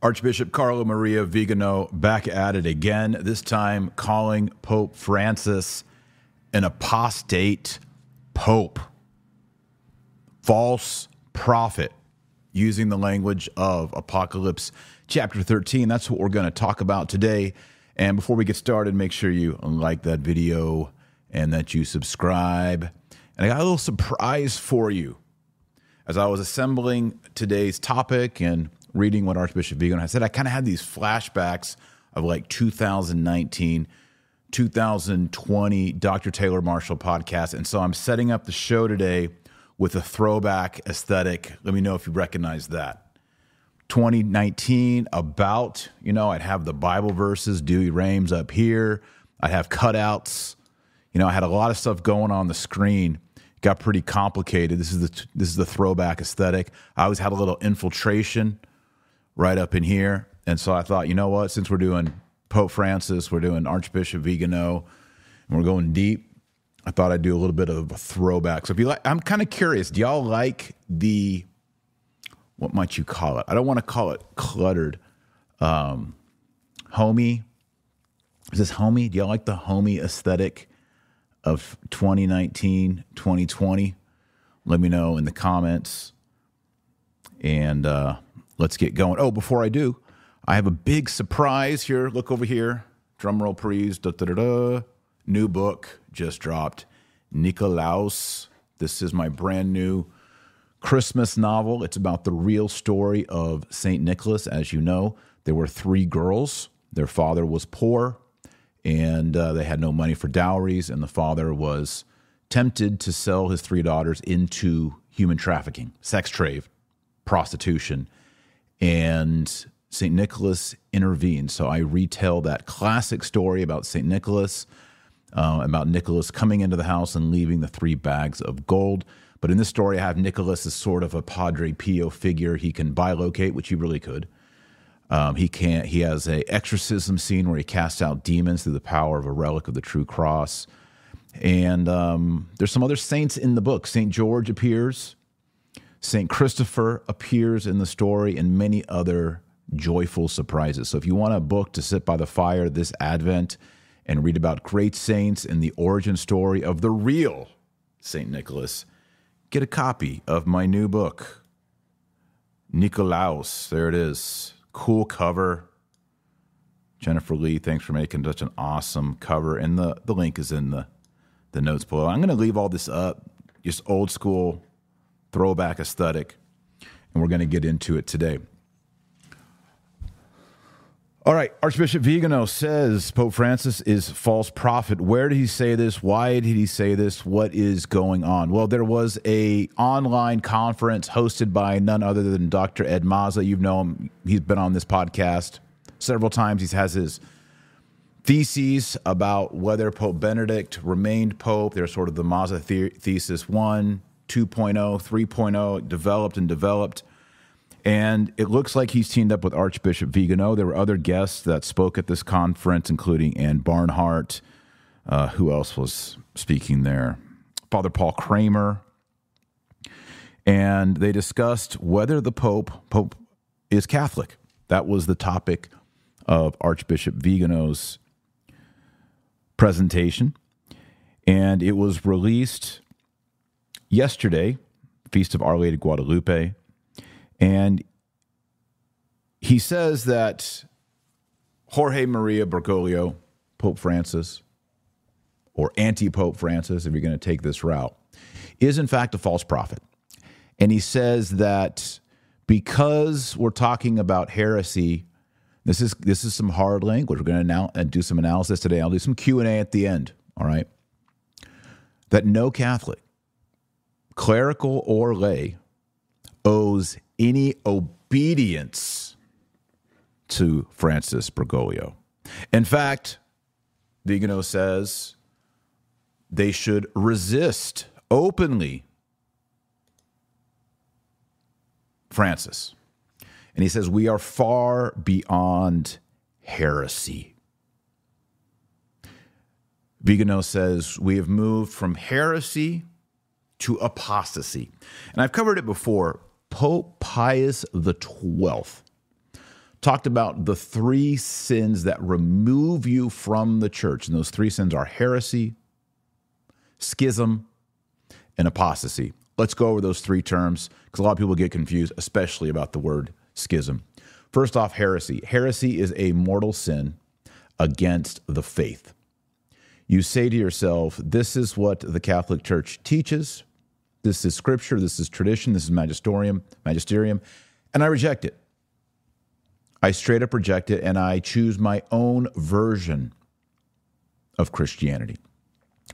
Archbishop Carlo Maria Vigano back at it again, this time calling Pope Francis an apostate pope, false prophet, using the language of Apocalypse chapter 13. That's what we're going to talk about today. And before we get started, make sure you like that video and that you subscribe. And I got a little surprise for you. As I was assembling today's topic and reading what Archbishop Vigano had said, I kind of had these flashbacks of like 2019, 2020 Dr. Taylor Marshall podcast. And so I'm setting up the show today with a throwback aesthetic. Let me know if you recognize that. 2019, about, you know, I'd have the Bible verses, Dewey Rames up here. I'd have cutouts. You know, I had a lot of stuff going on the screen. got pretty complicated. This is the this is the throwback aesthetic. I always had a little infiltration right up in here. And so I thought, you know what, since we're doing Pope Francis, we're doing Archbishop Vigano, and we're going deep, I thought I'd do a little bit of a throwback. So if you like, I'm kind of curious, do y'all like the, what might you call it? I don't want to call it cluttered. Um, homey. Is this homey? Do y'all like the homey aesthetic of 2019, 2020? Let me know in the comments. And, uh, let's get going. Oh, before I do, I have a big surprise here. Look over here. Drum roll, please. Da, da, da, da. New book just dropped. Nikolaus. This is my brand new Christmas novel. It's about the real story of St. Nicholas. As you know, there were three girls. Their father was poor and uh, they had no money for dowries, and the father was tempted to sell his three daughters into human trafficking, sex trade, prostitution and St. Nicholas intervenes. So I retell that classic story about St. Nicholas, uh, about Nicholas coming into the house and leaving the three bags of gold. But in this story, I have Nicholas as sort of a Padre Pio figure. He can bilocate, which he really could. Um, he can't. He has a exorcism scene where he casts out demons through the power of a relic of the true cross. And um, there's some other saints in the book. Saint George appears. St. Christopher appears in the story and many other joyful surprises. So if you want a book to sit by the fire this Advent and read about great saints and the origin story of the real St. Nicholas, get a copy of my new book, Nikolaus. There it is. Cool cover. Jennifer Lee, thanks for making such an awesome cover. And the, the link is in the, the notes below. I'm going to leave all this up, just old school throwback aesthetic, and we're going to get into it today. All right, Archbishop Vigano says Pope Francis is false prophet. Where did he say this? Why did he say this? What is going on? Well, there was a online conference hosted by none other than Dr. Ed Mazza. You know him; he's been on this podcast several times. He has his theses about whether Pope Benedict remained pope. There's sort of the Mazza the- thesis one, 2.0, 3.0, developed and developed. And it looks like he's teamed up with Archbishop Vigano. There were other guests that spoke at this conference, including Ann Barnhart. Uh, who else was speaking there? Father Paul Kramer. And they discussed whether the Pope Pope is Catholic. That was the topic of Archbishop Vigano's presentation. And it was released yesterday, Feast of Our Lady of Guadalupe, and he says that Jorge Maria Bergoglio, Pope Francis, or anti Pope Francis, if you're going to take this route, is in fact a false prophet. And he says that because we're talking about heresy, this is this is some hard language. We're going to now uh, do some analysis today. I'll do some Q and A at the end. All right, that no Catholic clerical or lay, owes any obedience to Francis Bergoglio. In fact, Vigano says they should resist openly Francis. And he says, We are far beyond heresy. Vigano says, We have moved from heresy to apostasy. And I've covered it before. Pope Pius XII talked about the three sins that remove you from the church. And those three sins are heresy, schism, and apostasy. Let's go over those three terms because a lot of people get confused, especially about the word schism. First off, heresy. Heresy is a mortal sin against the faith. You say to yourself, This is what the Catholic Church teaches. This is scripture. This is tradition. This is magisterium, magisterium. And I reject it. I straight up reject it and I choose my own version of Christianity.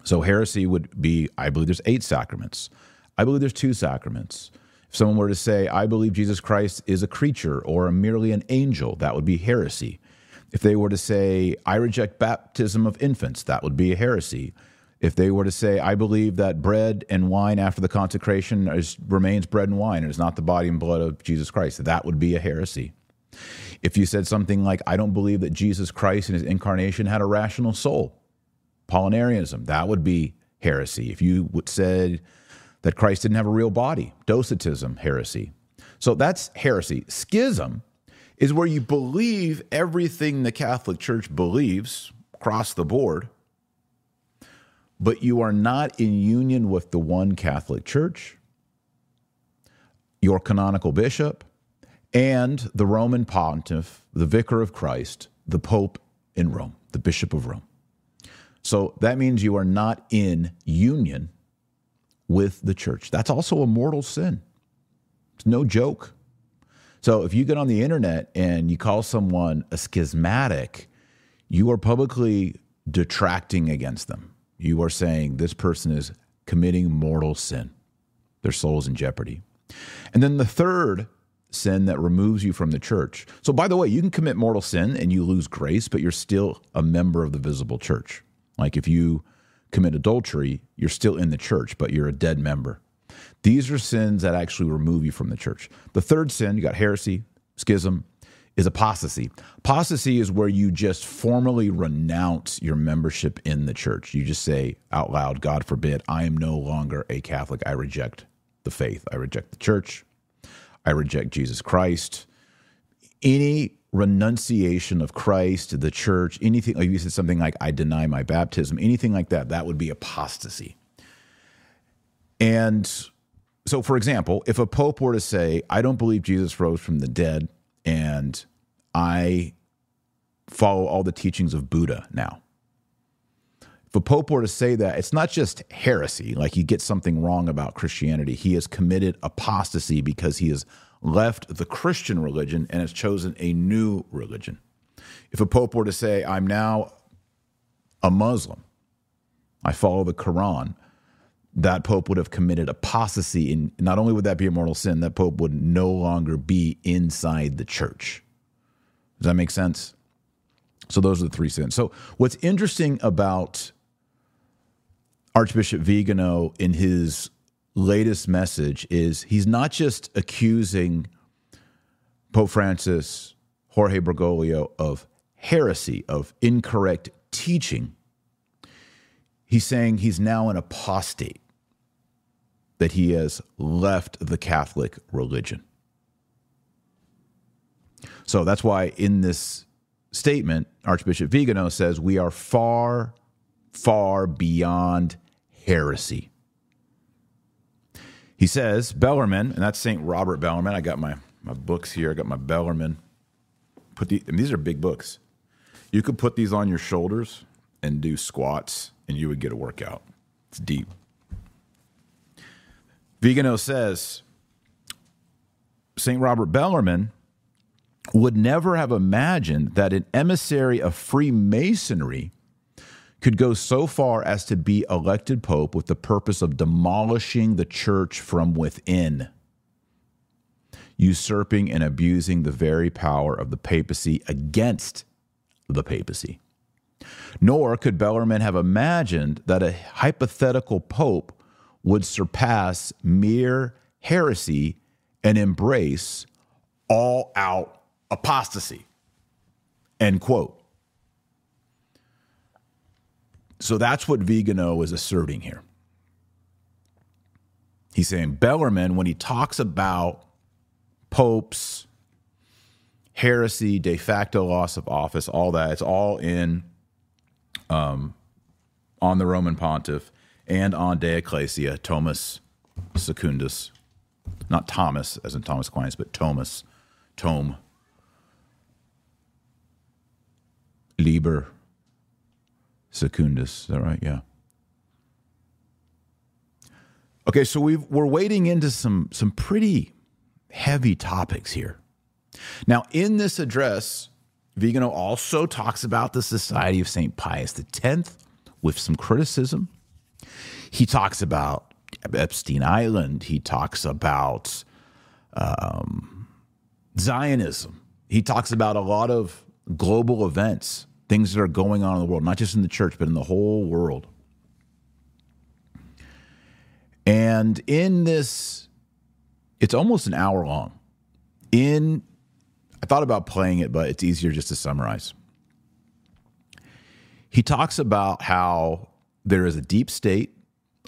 So heresy would be I believe there's eight sacraments. I believe there's two sacraments. If someone were to say, I believe Jesus Christ is a creature or merely an angel, that would be heresy. If they were to say, I reject baptism of infants, that would be a heresy. If they were to say, I believe that bread and wine after the consecration is, remains bread and wine and is not the body and blood of Jesus Christ, that would be a heresy. If you said something like, I don't believe that Jesus Christ in his incarnation had a rational soul, Apollinarianism, that would be heresy. If you said that Christ didn't have a real body, Docetism, heresy. So that's heresy. Schism is where you believe everything the Catholic Church believes across the board, but you are not in union with the one Catholic Church, your canonical bishop, and the Roman pontiff, the vicar of Christ, the Pope in Rome, the Bishop of Rome. So that means you are not in union with the church. That's also a mortal sin. It's no joke. So if you get on the internet and you call someone a schismatic, you are publicly detracting against them. You are saying this person is committing mortal sin. Their soul is in jeopardy. And then the third sin that removes you from the church. So, by the way, you can commit mortal sin and you lose grace, but you're still a member of the visible church. Like if you commit adultery, you're still in the church, but you're a dead member. These are sins that actually remove you from the church. The third sin, you got heresy, schism, is apostasy. Apostasy is where you just formally renounce your membership in the church. You just say out loud, God forbid, I am no longer a Catholic. I reject the faith. I reject the church. I reject Jesus Christ. Any renunciation of Christ, the church, anything like you said something like I deny my baptism, anything like that, that would be apostasy. And so for example, if a pope were to say, I don't believe Jesus rose from the dead and I follow all the teachings of Buddha now. If a pope were to say that, it's not just heresy, like he gets something wrong about Christianity. He has committed apostasy because he has left the Christian religion and has chosen a new religion. If a pope were to say, I'm now a Muslim, I follow the Quran, that pope would have committed apostasy. And not only would that be a mortal sin, that pope would no longer be inside the church. Does that make sense? So those are the three sins. So what's interesting about Archbishop Vigano in his latest message is he's not just accusing Pope Francis, Jorge Bergoglio of heresy, of incorrect teaching. He's saying he's now an apostate, that he has left the Catholic religion. So that's why in this statement, Archbishop Vigano says we are far, far beyond heresy. He says, Bellarmine, and that's St. Robert Bellarmine. I got my, my books here. I got my Bellarmine. Put the, these are big books. You could put these on your shoulders and do squats, and you would get a workout. It's deep. Vigano says, St. Robert Bellarmine would never have imagined that an emissary of Freemasonry could go so far as to be elected pope with the purpose of demolishing the church from within, usurping and abusing the very power of the papacy against the papacy. Nor could Bellarmine have imagined that a hypothetical pope would surpass mere heresy and embrace all out apostasy. End quote. So that's what Vigano is asserting here. He's saying Bellarmine, when he talks about popes heresy, de facto loss of office, all that. It's all in um, on the Roman pontiff and on De Ecclesia, Tomus Secundus. Not Thomas, as in Thomas Aquinas, but Tomus, Tome. Liber Secundus. Is that right? Yeah. Okay, so we we're wading into some some pretty heavy topics here. Now, in this address, Vigano also talks about the Society of St. Pius X with some criticism. He talks about Epstein Island. He talks about um, Zionism. He talks about a lot of global events, things that are going on in the world, not just in the church, but in the whole world. And in this, it's almost an hour long. In, I thought about playing it, but it's easier just to summarize. He talks about how there is a deep state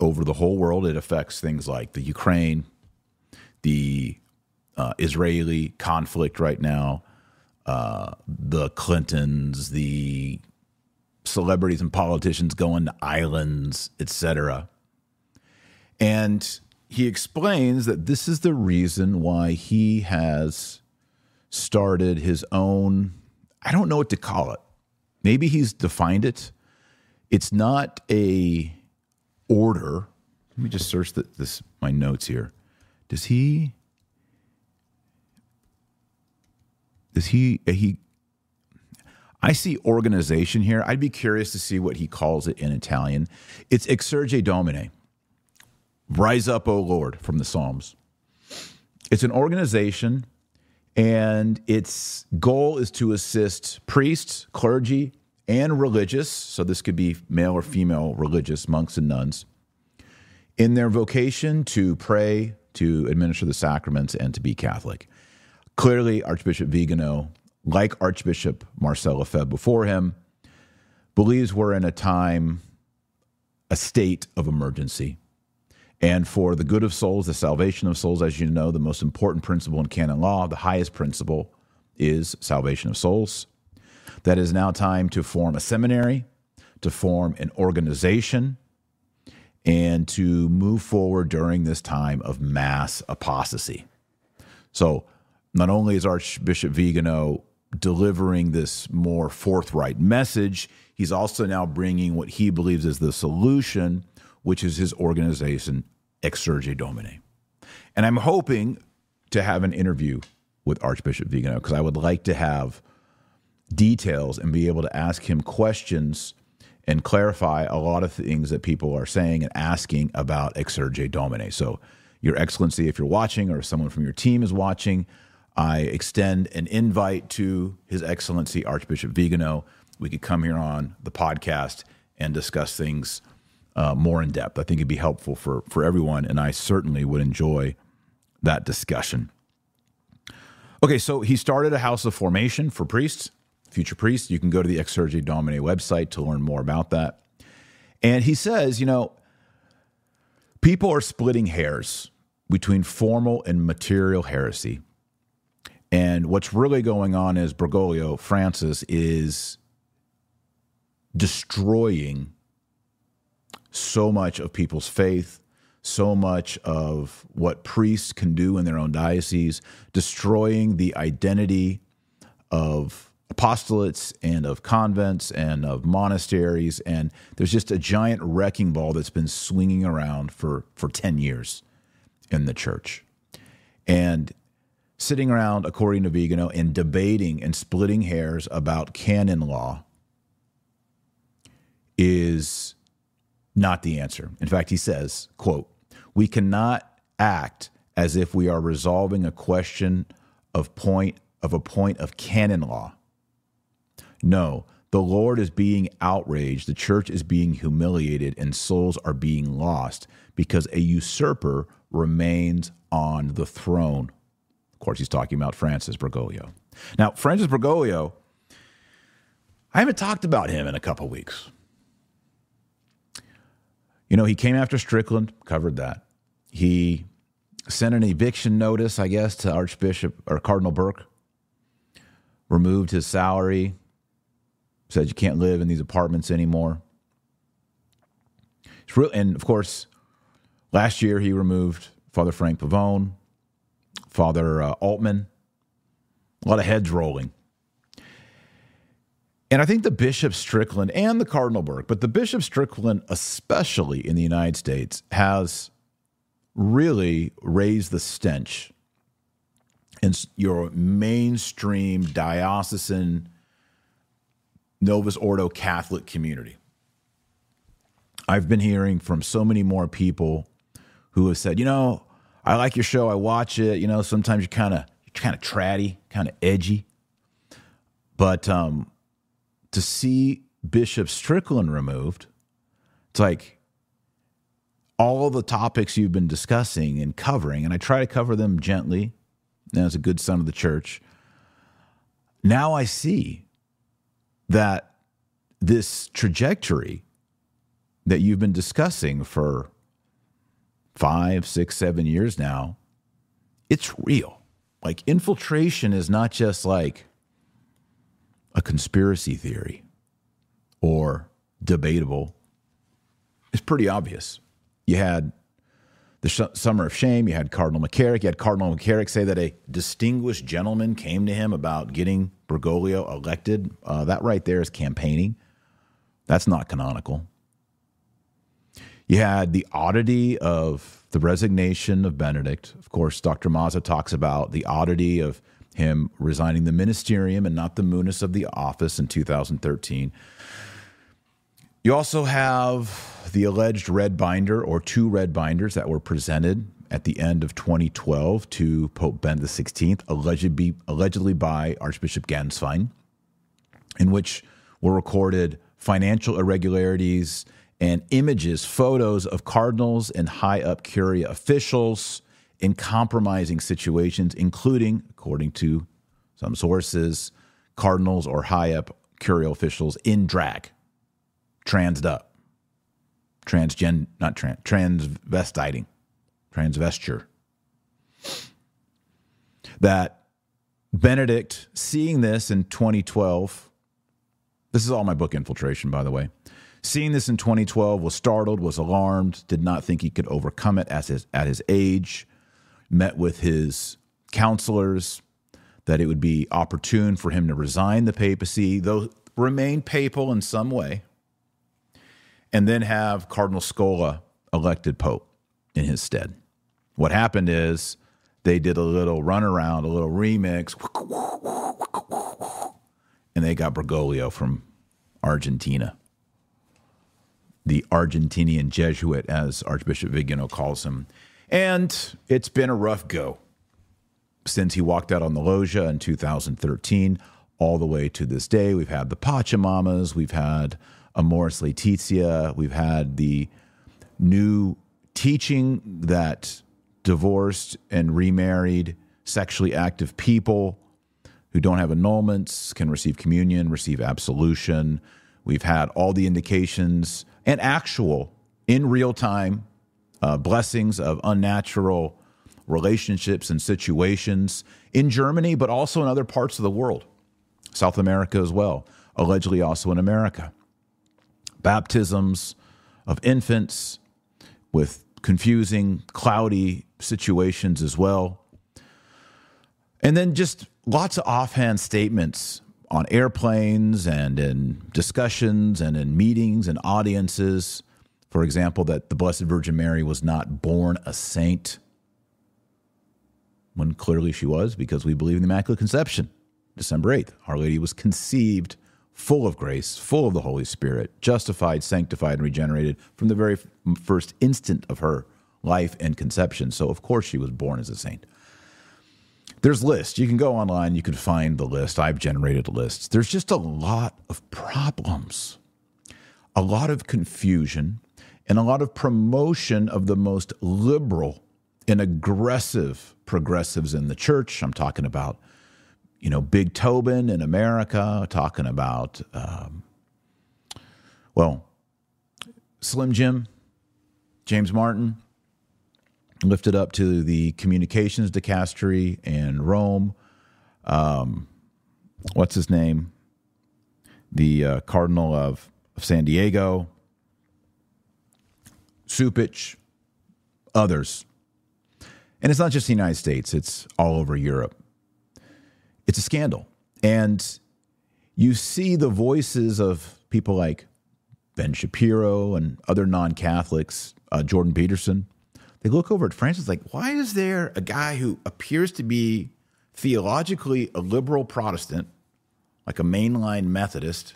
over the whole world. It affects things like the Ukraine, the uh, Israeli conflict right now, uh, the Clintons, the celebrities and politicians going to islands, etc. And he explains that this is the reason why he has started his own, I don't know what to call it. Maybe he's defined it. It's not a order. Let me just search the, this my notes here. Does he does he uh, he I see organization here. I'd be curious to see what he calls it in Italian. It's Exsurge Domine. Rise up, O Lord, from the Psalms. It's an organization, and its goal is to assist priests, clergy, and religious, so this could be male or female religious monks and nuns, in their vocation to pray, to administer the sacraments, and to be Catholic. Clearly, Archbishop Vigano, like Archbishop Marcel Lefebvre before him, believes we're in a time, a state of emergency. And for the good of souls, the salvation of souls, as you know, the most important principle in canon law, the highest principle is salvation of souls. That is now time to form a seminary, to form an organization, and to move forward during this time of mass apostasy. So, not only is Archbishop Vigano delivering this more forthright message, he's also now bringing what he believes is the solution which is his organization, Exsurge Domine. And I'm hoping to have an interview with Archbishop Vigano because I would like to have details and be able to ask him questions and clarify a lot of things that people are saying and asking about Exsurge Domine. So, Your Excellency, if you're watching or someone from your team is watching, I extend an invite to His Excellency Archbishop Vigano. We could come here on the podcast and discuss things uh, more in depth. I think it'd be helpful for for everyone, and I certainly would enjoy that discussion. Okay, so he started a house of formation for priests, future priests. You can go to the Exsurge Domine website to learn more about that. And he says, you know, people are splitting hairs between formal and material heresy. And what's really going on is Bergoglio, Francis, is destroying so much of people's faith, so much of what priests can do in their own diocese, destroying the identity of apostolates and of convents and of monasteries. And there's just a giant wrecking ball that's been swinging around for, for 10 years in the church. And sitting around, according to Vigano, and debating and splitting hairs about canon law is not the answer. In fact, he says, quote, we cannot act as if we are resolving a question of point of a point of canon law. No, the Lord is being outraged, the church is being humiliated, and souls are being lost because a usurper remains on the throne. Of course, he's talking about Francis Bergoglio. Now, Francis Bergoglio, I haven't talked about him in a couple weeks. You know, he came after Strickland, covered that. He sent an eviction notice, I guess, to Archbishop or Cardinal Burke removed his salary, said you can't live in these apartments anymore. It's real, and of course, last year he removed Father Frank Pavone, Father uh, Altman. A lot of heads rolling. And I think the Bishop Strickland and the Cardinal Burke, but the Bishop Strickland, especially in the United States, has really raised the stench in your mainstream diocesan Novus Ordo Catholic community. I've been hearing from so many more people who have said, you know, I like your show, I watch it. You know, sometimes you're kind of you're kind of tratty, kind of edgy, but um, to see Bishop Strickland removed, it's like all the topics you've been discussing and covering, and I try to cover them gently as a good son of the church. Now I see that this trajectory that you've been discussing for five, six, seven years now, it's real. Like infiltration is not just like a conspiracy theory or debatable. It's pretty obvious. You had the Summer of Shame, you had Cardinal McCarrick, you had Cardinal McCarrick say that a distinguished gentleman came to him about getting Bergoglio elected. Uh, that right there is campaigning. That's not canonical. You had the oddity of the resignation of Benedict. Of course, Dr. Mazza talks about the oddity of him resigning the ministerium and not the munus of the office in 2013. You also have the alleged red binder or two red binders that were presented at the end of 2012 to Pope Benedict XVI, allegedly, allegedly by Archbishop Ganswein, in which were recorded financial irregularities and images, photos of cardinals and high up curia officials in compromising situations, including, according to some sources, cardinals or high up curial officials in drag, transed up, transgen, not trans, transvestiting, transvesture. That Benedict, seeing this in 2012, this is all my book infiltration, by the way. Seeing this in 2012, was startled, was alarmed, did not think he could overcome it at his, at his age, met with his counselors that it would be opportune for him to resign the papacy, though remain papal in some way, and then have Cardinal Scola elected pope in his stead. What happened is they did a little runaround, a little remix, and they got Bergoglio from Argentina the Argentinian Jesuit, as Archbishop Vigano calls him. And it's been a rough go since he walked out on the loggia in 2013 all the way to this day. We've had the Pachamamas, we've had Amoris Laetitia, we've had the new teaching that divorced and remarried sexually active people who don't have annulments can receive communion, receive absolution. We've had all the indications and actual, in real time, uh, blessings of unnatural relationships and situations in Germany, but also in other parts of the world, South America as well, allegedly also in America. Baptisms of infants with confusing, cloudy situations as well. And then just lots of offhand statements on airplanes and in discussions and in meetings and audiences. For example, that the Blessed Virgin Mary was not born a saint when clearly she was because we believe in the Immaculate Conception. December 8th, Our Lady was conceived full of grace, full of the Holy Spirit, justified, sanctified, and regenerated from the very first instant of her life and conception. So, of course, she was born as a saint. There's lists. You can go online, you can find the list. I've generated lists. There's just a lot of problems, a lot of confusion, and a lot of promotion of the most liberal and aggressive progressives in the church. I'm talking about, you know, Big Tobin in America, talking about, um, well, Slim Jim, James Martin, lifted up to the communications dicastery in Rome. Um, what's his name? The uh, Cardinal of, of San Diego, Cupich, others. And it's not just the United States, it's all over Europe. It's a scandal. And you see the voices of people like Ben Shapiro and other non Catholics, uh, Jordan Peterson. They look over at Francis like, why is there a guy who appears to be theologically a liberal Protestant, like a mainline Methodist,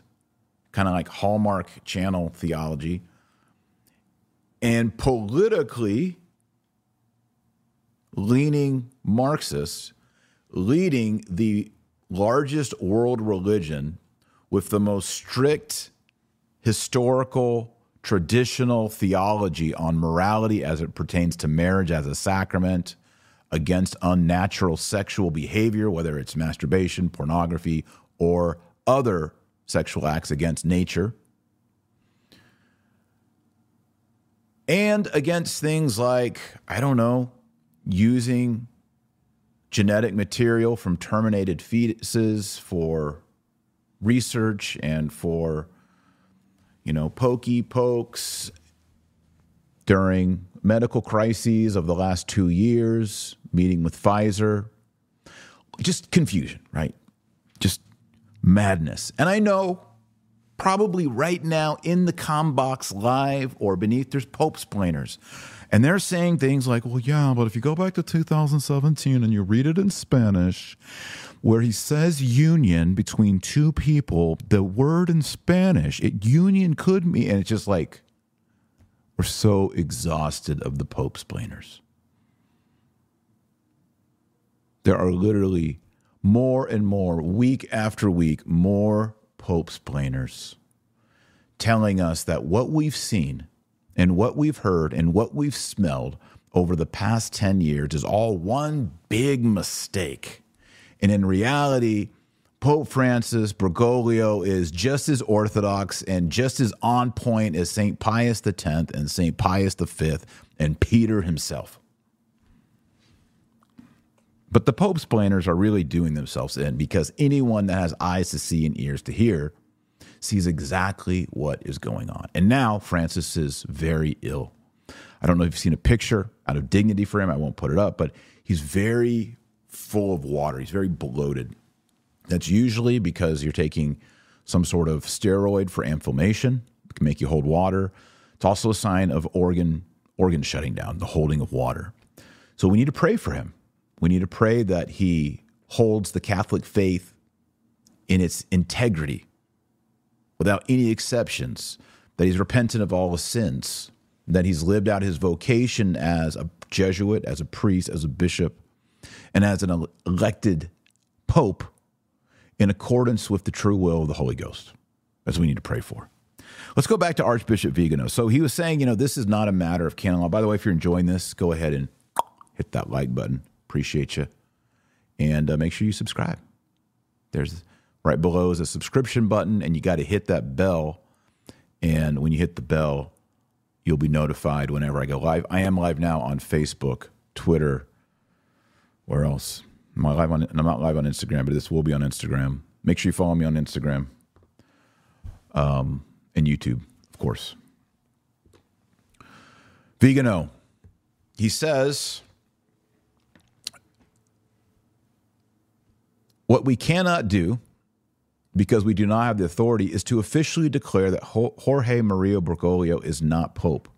kind of like Hallmark Channel theology, and politically leaning Marxist, leading the largest world religion with the most strict historical traditional theology on morality as it pertains to marriage as a sacrament against unnatural sexual behavior whether it's masturbation pornography or other sexual acts against nature. And against things like i don't know using genetic material from terminated fetuses for research and for you know pokey pokes during medical crises of the last 2 years meeting with Pfizer. Just confusion right? Just madness. And i know probably right now in the combox live or beneath there's pope's splainers and they're saying things like, well, yeah, but if you go back to 2017 and you read it in Spanish, where he says union between two people, the word in Spanish, it union could mean, and it's just like, we're so exhausted of the Pope splainers. There are literally more and more, week after week, more Pope splainers telling us that what we've seen and what we've heard and what we've smelled over the past 10 years is all one big mistake. And in reality, Pope Francis Bergoglio is just as orthodox and just as on point as St. Pius X and St. Pius V and Peter himself. But the Pope splainers are really doing themselves in because anyone that has eyes to see and ears to hear sees exactly what is going on. And now Francis is very ill. I don't know if you've seen a picture out of dignity for him. I won't put it up, but he's very full of water. He's very bloated. That's usually because you're taking some sort of steroid for inflammation. It can make you hold water. It's also a sign of organ organ shutting down, the holding of water. So we need to pray for him. We need to pray that he holds the Catholic faith in its integrity without any exceptions, that he's repentant of all his sins, that he's lived out his vocation as a Jesuit, as a priest, as a bishop, and as an elected pope in accordance with the true will of the Holy Ghost. That's what we need to pray for. Let's go back to Archbishop Vigano. So he was saying, you know, this is not a matter of canon law. By the way, if you're enjoying this, go ahead and hit that like button. Appreciate you. And uh, make sure you subscribe. There's Right below is a subscription button, and you got to hit that bell. And when you hit the bell, you'll be notified whenever I go live. I am live now on Facebook, Twitter. Where else? Am I live on? I'm not live on Instagram, but this will be on Instagram. Make sure you follow me on Instagram, um, and YouTube, of course. Vigano, he says what we cannot do because we do not have the authority, is to officially declare that Jorge Maria Bergoglio is not Pope.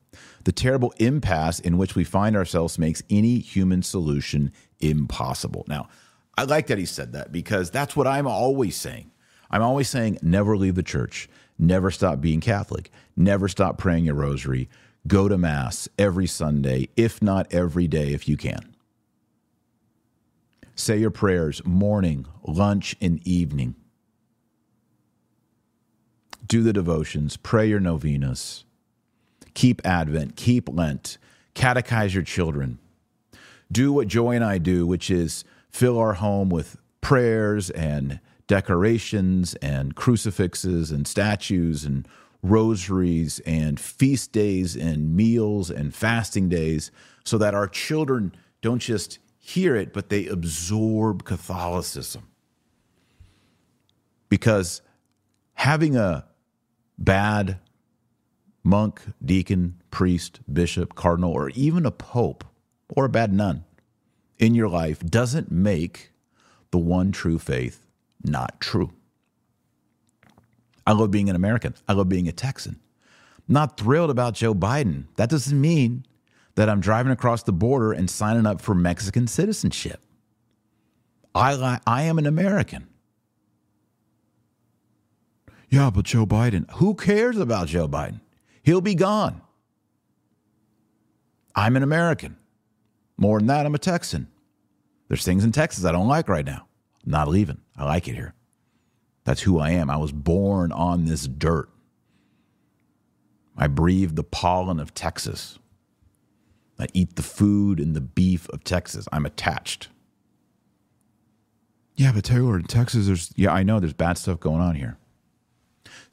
The terrible impasse in which we find ourselves makes any human solution impossible. Now, I like that he said that because that's what I'm always saying. I'm always saying never leave the church, never stop being Catholic, never stop praying your rosary, go to Mass every Sunday, if not every day, if you can. Say your prayers morning, lunch, and evening do the devotions, pray your novenas, keep Advent, keep Lent, catechize your children. Do what Joy and I do, which is fill our home with prayers and decorations and crucifixes and statues and rosaries and feast days and meals and fasting days so that our children don't just hear it, but they absorb Catholicism. because having a bad monk, deacon, priest, bishop, cardinal, or even a pope or a bad nun in your life doesn't make the one true faith not true. I love being an American. I love being a Texan. I'm Not thrilled about Joe Biden. That doesn't mean that I'm driving across the border and signing up for Mexican citizenship. I, I am an American. Yeah, but Joe Biden, who cares about Joe Biden? He'll be gone. I'm an American. More than that, I'm a Texan. There's things in Texas I don't like right now. I'm not leaving. I like it here. That's who I am. I was born on this dirt. I breathe the pollen of Texas. I eat the food and the beef of Texas. I'm attached. Yeah, but Taylor, in Texas, there's, yeah, I know there's bad stuff going on here.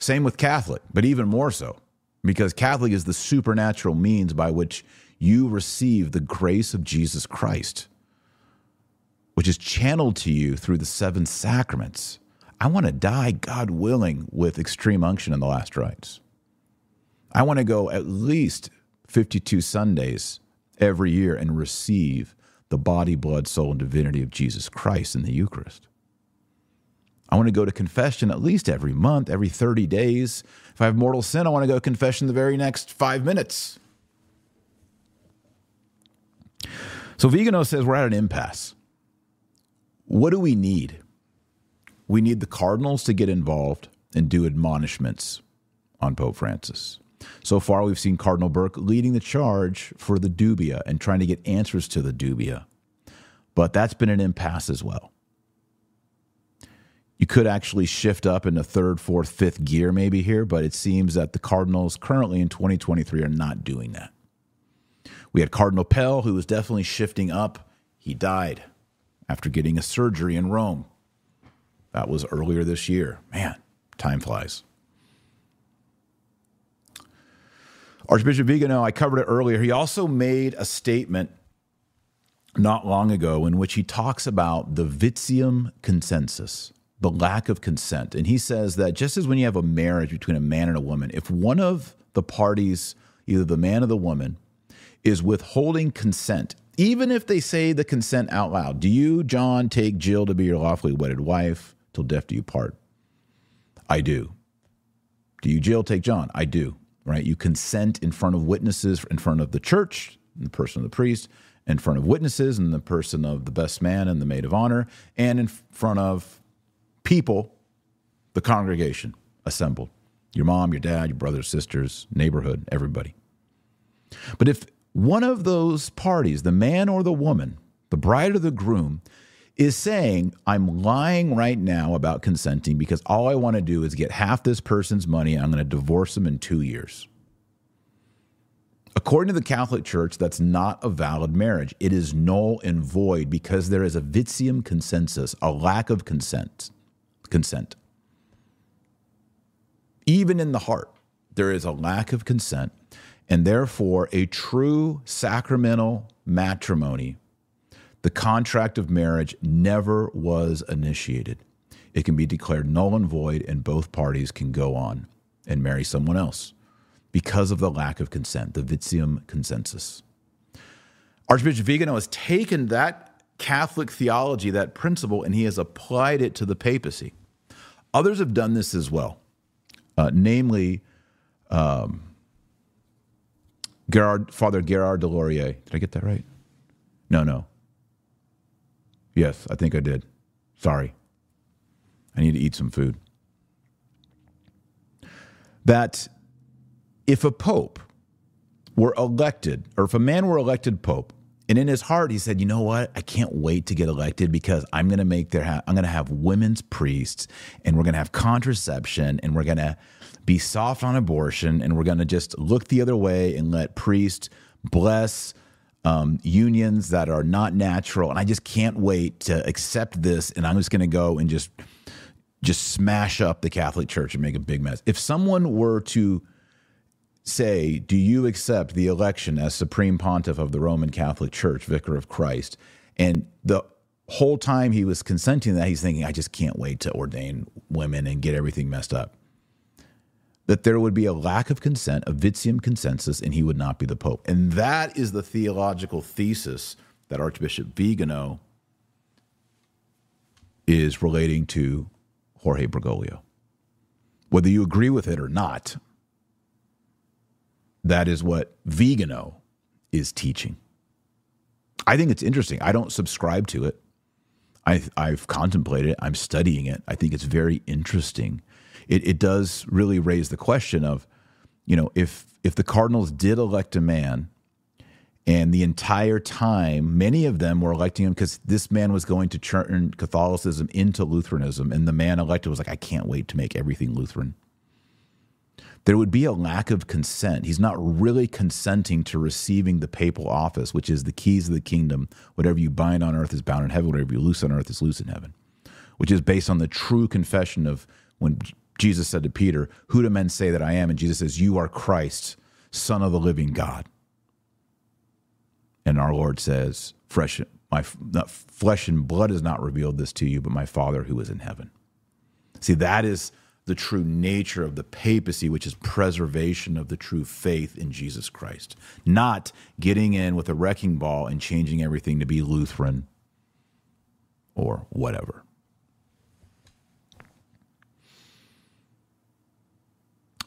Same with Catholic, but even more so, because Catholic is the supernatural means by which you receive the grace of Jesus Christ, which is channeled to you through the seven sacraments. I want to die, God willing, with extreme unction in the last rites. I want to go at least 52 Sundays every year and receive the body, blood, soul, and divinity of Jesus Christ in the Eucharist. I want to go to confession at least every month, every 30 days. If I have mortal sin, I want to go to confession the very next five minutes. So Vigano says we're at an impasse. What do we need? We need the cardinals to get involved and do admonishments on Pope Francis. So far, we've seen Cardinal Burke leading the charge for the dubia and trying to get answers to the dubia. But that's been an impasse as well. You could actually shift up into third, fourth, fifth gear maybe here, but it seems that the Cardinals currently in 2023 are not doing that. We had Cardinal Pell, who was definitely shifting up. He died after getting a surgery in Rome. That was earlier this year. Man, time flies. Archbishop Vigano, I covered it earlier. He also made a statement not long ago in which he talks about the Vitium consensus the lack of consent. And he says that just as when you have a marriage between a man and a woman, if one of the parties, either the man or the woman, is withholding consent, even if they say the consent out loud, do you, John, take Jill to be your lawfully wedded wife till death do you part? I do. Do you, Jill, take John? I do. Right? You consent in front of witnesses, in front of the church, in the person of the priest, in front of witnesses, in the person of the best man and the maid of honor, and in front of people, the congregation assembled your mom, your dad, your brothers, sisters, neighborhood, everybody. But if one of those parties, the man or the woman, the bride or the groom, is saying, I'm lying right now about consenting because all I want to do is get half this person's money I'm going to divorce them in two years. According to the Catholic Church, that's not a valid marriage. It is null and void because there is a vitium consensus, a lack of consent consent. Even in the heart, there is a lack of consent, and therefore, a true sacramental matrimony, the contract of marriage, never was initiated. It can be declared null and void, and both parties can go on and marry someone else because of the lack of consent, the Vitium consensus. Archbishop Vigano has taken that Catholic theology, that principle, and he has applied it to the papacy. Others have done this as well, uh, namely um, Gerard, Father Gerard Laurier. Did I get that right? No, no. Yes, I think I did. Sorry. I need to eat some food. That if a pope were elected, or if a man were elected pope, and in his heart, he said, "You know what? I can't wait to get elected because I'm going to make their ha- I'm going to have women's priests, and we're going to have contraception, and we're going to be soft on abortion, and we're going to just look the other way and let priests bless." Um, unions that are not natural, and I just can't wait to accept this. And I'm just going to go and just just smash up the Catholic Church and make a big mess. If someone were to say, Do you accept the election as Supreme Pontiff of the Roman Catholic Church, Vicar of Christ? And the whole time he was consenting that, he's thinking, I just can't wait to ordain women and get everything messed up. That there would be a lack of consent, a Vitium consensus, and he would not be the Pope. And that is the theological thesis that Archbishop Vigano is relating to Jorge Bergoglio. Whether you agree with it or not, that is what Vigano is teaching. I think it's interesting. I don't subscribe to it. I, I've contemplated it. I'm studying it. I think it's very interesting. It, it does really raise the question of, you know, if if the Cardinals did elect a man, and the entire time, many of them were electing him because this man was going to turn Catholicism into Lutheranism, and the man elected was like, I can't wait to make everything Lutheran there would be a lack of consent. He's not really consenting to receiving the papal office, which is the keys of the kingdom. Whatever you bind on earth is bound in heaven, whatever you loose on earth is loose in heaven, which is based on the true confession of when Jesus said to Peter, Who do men say that I am? And Jesus says, You are Christ, Son of the living God. And our Lord says, Fresh, my flesh and blood has not revealed this to you, but my Father who is in heaven. See, that is the true nature of the papacy, which is preservation of the true faith in Jesus Christ, not getting in with a wrecking ball and changing everything to be Lutheran or whatever.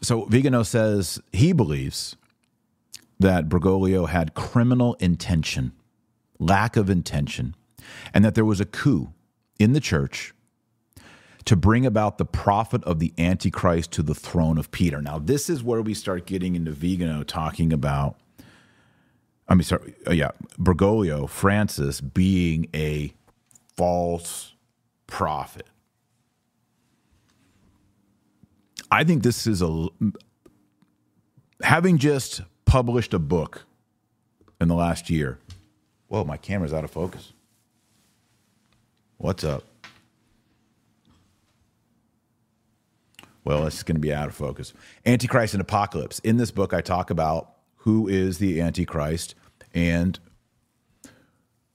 So Vigano says he believes that Bergoglio had criminal intention, lack of intention, and that there was a coup in the church to bring about the prophet of the Antichrist to the throne of Peter. Now, this is where we start getting into Vigano talking about, I mean, sorry, uh, yeah, Bergoglio, Francis being a false prophet. I think this is a, having just published a book in the last year. Whoa, my camera's out of focus. What's up? Well, it's going to be out of focus. Antichrist and Apocalypse. In this book, I talk about who is the Antichrist and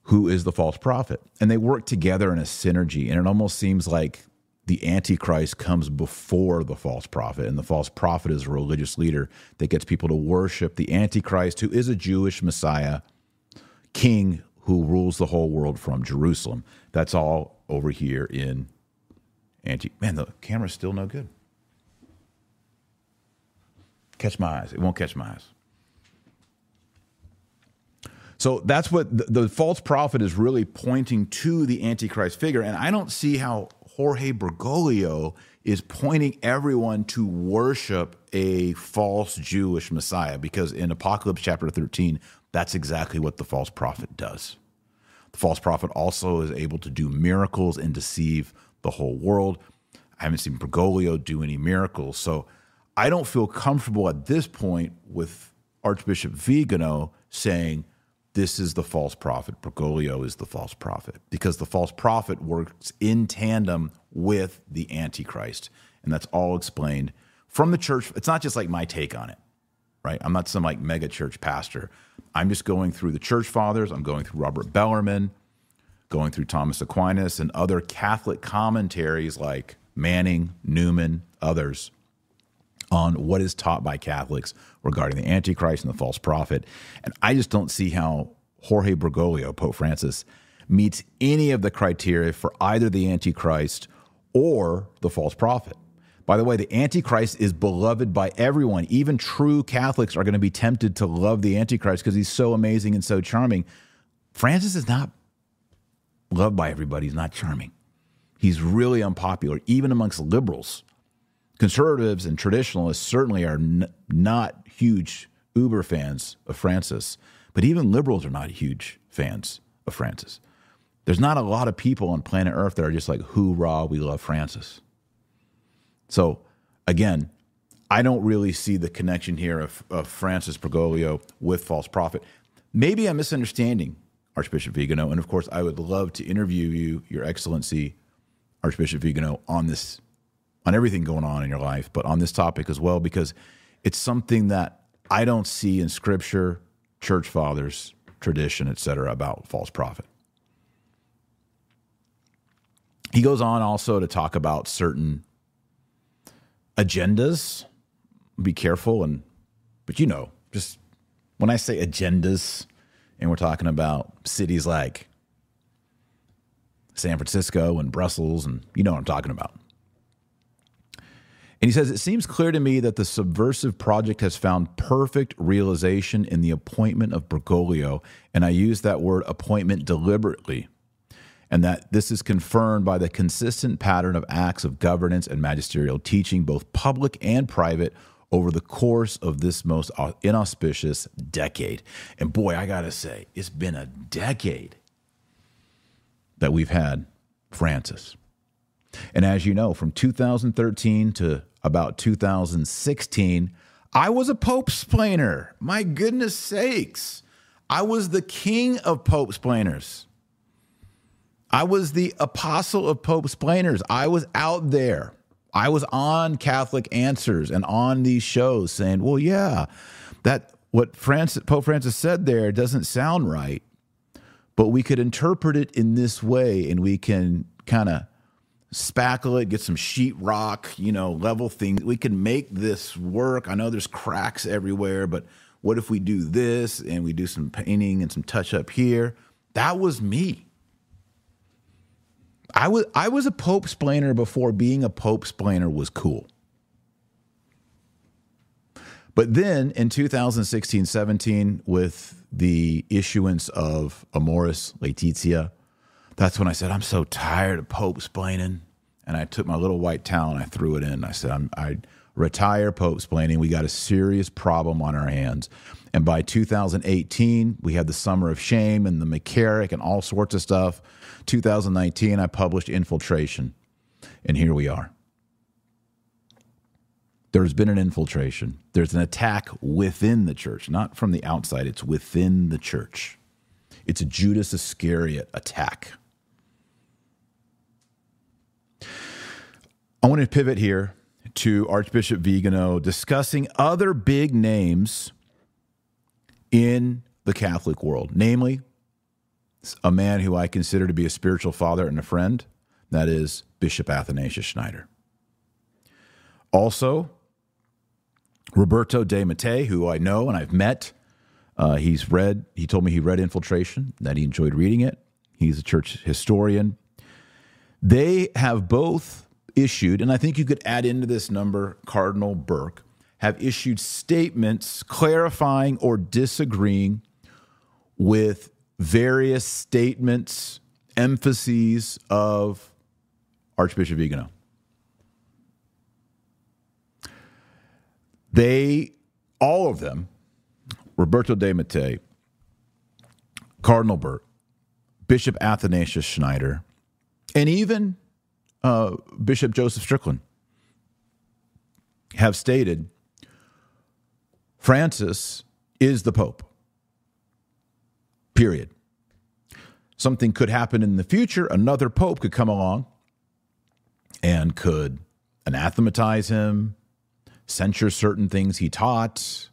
who is the false prophet. And they work together in a synergy. And it almost seems like the Antichrist comes before the false prophet, and the false prophet is a religious leader that gets people to worship the Antichrist, who is a Jewish Messiah, king who rules the whole world from Jerusalem. That's all over here in Anti. Man, the camera's still no good catch my eyes. It won't catch my eyes. So that's what the, the, false prophet is really pointing to the Antichrist figure. And I don't see how Jorge Bergoglio is pointing everyone to worship a false Jewish Messiah because in Apocalypse chapter 13, that's exactly what the false prophet does. The false prophet also is able to do miracles and deceive the whole world. I haven't seen Bergoglio do any miracles. So I don't feel comfortable at this point with Archbishop Vigano saying this is the false prophet. Bergoglio is the false prophet because the false prophet works in tandem with the Antichrist. And that's all explained from the church. It's not just like my take on it, right? I'm not some like mega church pastor. I'm just going through the church fathers. I'm going through Robert Bellarmine, going through Thomas Aquinas, and other Catholic commentaries like Manning, Newman, others on what is taught by Catholics regarding the Antichrist and the false prophet. And I just don't see how Jorge Bergoglio, Pope Francis, meets any of the criteria for either the Antichrist or the false prophet. By the way, the Antichrist is beloved by everyone. Even true Catholics are going to be tempted to love the Antichrist because he's so amazing and so charming. Francis is not loved by everybody, he's not charming. He's really unpopular, even amongst liberals conservatives and traditionalists certainly are n- not huge uber fans of Francis, but even liberals are not huge fans of Francis. There's not a lot of people on planet Earth that are just like, hoorah, we love Francis. So, again, I don't really see the connection here of, of Francis Bergoglio with false prophet. Maybe I'm misunderstanding Archbishop Vigano. And of course, I would love to interview you, Your Excellency, Archbishop Vigano, on this on everything going on in your life, but on this topic as well, because it's something that I don't see in scripture, church fathers, tradition, etc., about false prophet. he goes on also to talk about certain agendas. Be careful and but you know, just when I say agendas and we're talking about cities like San Francisco and Brussels and you know what I'm talking about. And he says, It seems clear to me that the subversive project has found perfect realization in the appointment of Bergoglio. And I use that word appointment deliberately. And that this is confirmed by the consistent pattern of acts of governance and magisterial teaching, both public and private, over the course of this most inauspicious decade. And boy, I got to say, it's been a decade that we've had Francis. And as you know, from 2013 to about 2016, I was a Pope splainer. My goodness sakes. I was the king of Pope splainers. I was the apostle of Pope splainers. I was out there. I was on Catholic Answers and on these shows saying, well, yeah, that what Francis, Pope Francis said there doesn't sound right, but we could interpret it in this way and we can kind of spackle it, get some sheetrock, you know, level things. We can make this work. I know there's cracks everywhere, but what if we do this and we do some painting and some touch up here? That was me. I was I was a Pope splainer before being a Pope splainer was cool. But then in 2016 17, with the issuance of Amoris Laetitia, that's when I said, I'm so tired of Pope splaining. And I took my little white towel and I threw it in. I said, I'm, I retire Pope splaining. We got a serious problem on our hands. And by 2018, we had the Summer of Shame and the McCarrick and all sorts of stuff. 2019, I published Infiltration. And here we are. There's been an infiltration. There's an attack within the church, not from the outside, it's within the church. It's a Judas Iscariot attack. I want to pivot here to Archbishop Vigano discussing other big names in the Catholic world, namely a man who I consider to be a spiritual father and a friend, that is Bishop Athanasius Schneider. Also, Roberto de Mattei, who I know and I've met. Uh, he's read, he told me he read Infiltration, that he enjoyed reading it. He's a church historian. They have both issued, and I think you could add into this number Cardinal Burke, have issued statements clarifying or disagreeing with various statements, emphases of Archbishop Vigano. They, all of them, Roberto de Mattei, Cardinal Burke, Bishop Athanasius Schneider, and even uh, Bishop Joseph Strickland have stated Francis is the Pope. Period. Something could happen in the future. Another Pope could come along and could anathematize him, censure certain things he taught,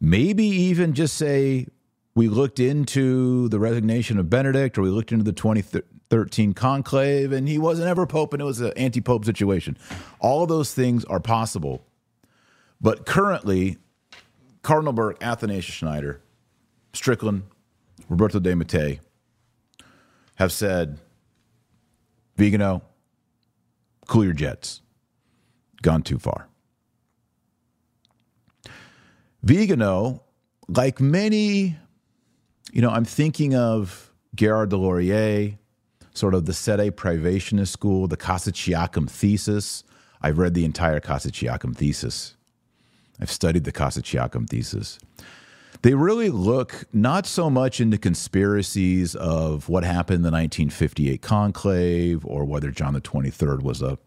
maybe even just say, we looked into the resignation of Benedict or we looked into the 20, 13 conclave and he wasn't ever pope and it was an anti-pope situation. All of those things are possible. But currently cardinal burke athanasius schneider strickland roberto de mattei have said vigano cool your jets. Gone too far. Vigano like many you know i'm thinking of Guérard des Lauriers sort of the Sede Privationist school, the Cassiciacum thesis. I've read the entire Cassiciacum thesis. I've studied the Cassiciacum thesis. They really look not so much into conspiracies of what happened in the 1958 conclave or whether John the 23rd was a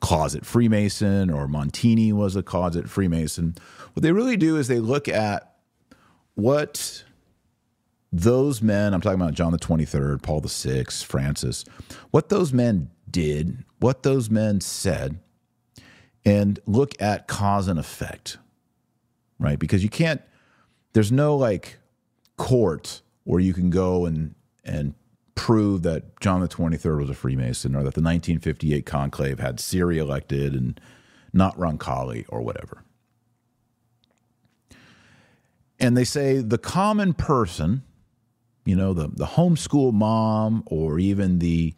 closet Freemason or Montini was a closet Freemason. What they really do is they look at what those men, I'm talking about John the 23rd, Paul the 6th, Francis, what those men did, what those men said, and look at cause and effect, right? Because you can't, there's no like court where you can go and, and prove that John the 23rd was a Freemason or that the 1958 conclave had Siri elected and not Roncalli or whatever. And they say the common person, you know, the, the homeschool mom or even the,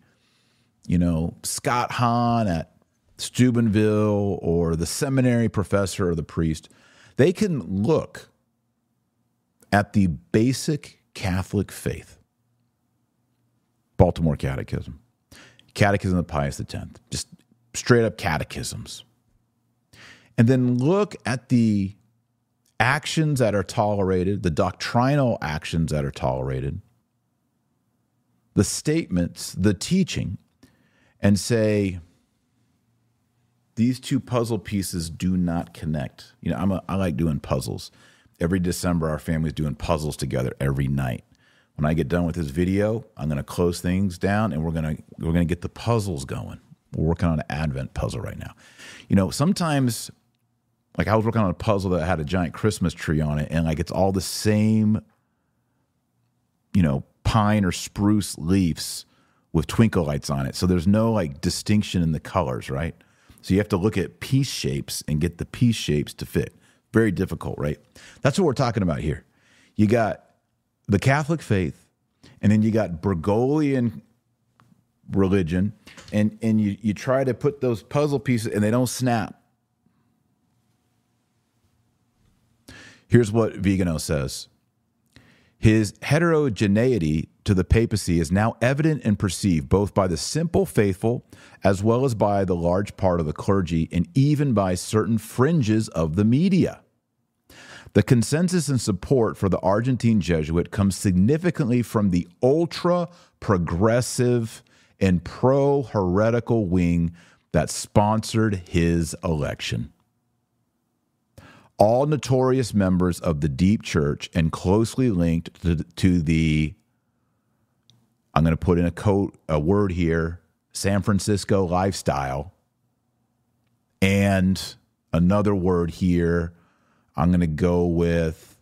you know, Scott Hahn at Steubenville or the seminary professor or the priest, they can look at the basic Catholic faith, Baltimore Catechism, Catechism of Pius X, just straight up catechisms, and then look at the actions that are tolerated, the doctrinal actions that are tolerated, the statements, the teaching, and say, these two puzzle pieces do not connect. You know, I'm a, I like doing puzzles. Every December, our family's doing puzzles together every night. When I get done with this video, I'm going to close things down and we're going to we're going to get the puzzles going. We're working on an Advent puzzle right now. You know, sometimes like I was working on a puzzle that had a giant Christmas tree on it, and like it's all the same, you know, pine or spruce leaves with twinkle lights on it. So there's no like distinction in the colors, right? So you have to look at piece shapes and get the piece shapes to fit. Very difficult, right? That's what we're talking about here. You got the Catholic faith, and then you got Bergoglian religion, and and you you try to put those puzzle pieces, and they don't snap. Here's what Vigano says His heterogeneity to the papacy is now evident and perceived both by the simple faithful as well as by the large part of the clergy and even by certain fringes of the media. The consensus and support for the Argentine Jesuit comes significantly from the ultra progressive and pro heretical wing that sponsored his election all notorious members of the deep church and closely linked to, to the i'm going to put in a quote a word here san francisco lifestyle. And another word here i'm going to go with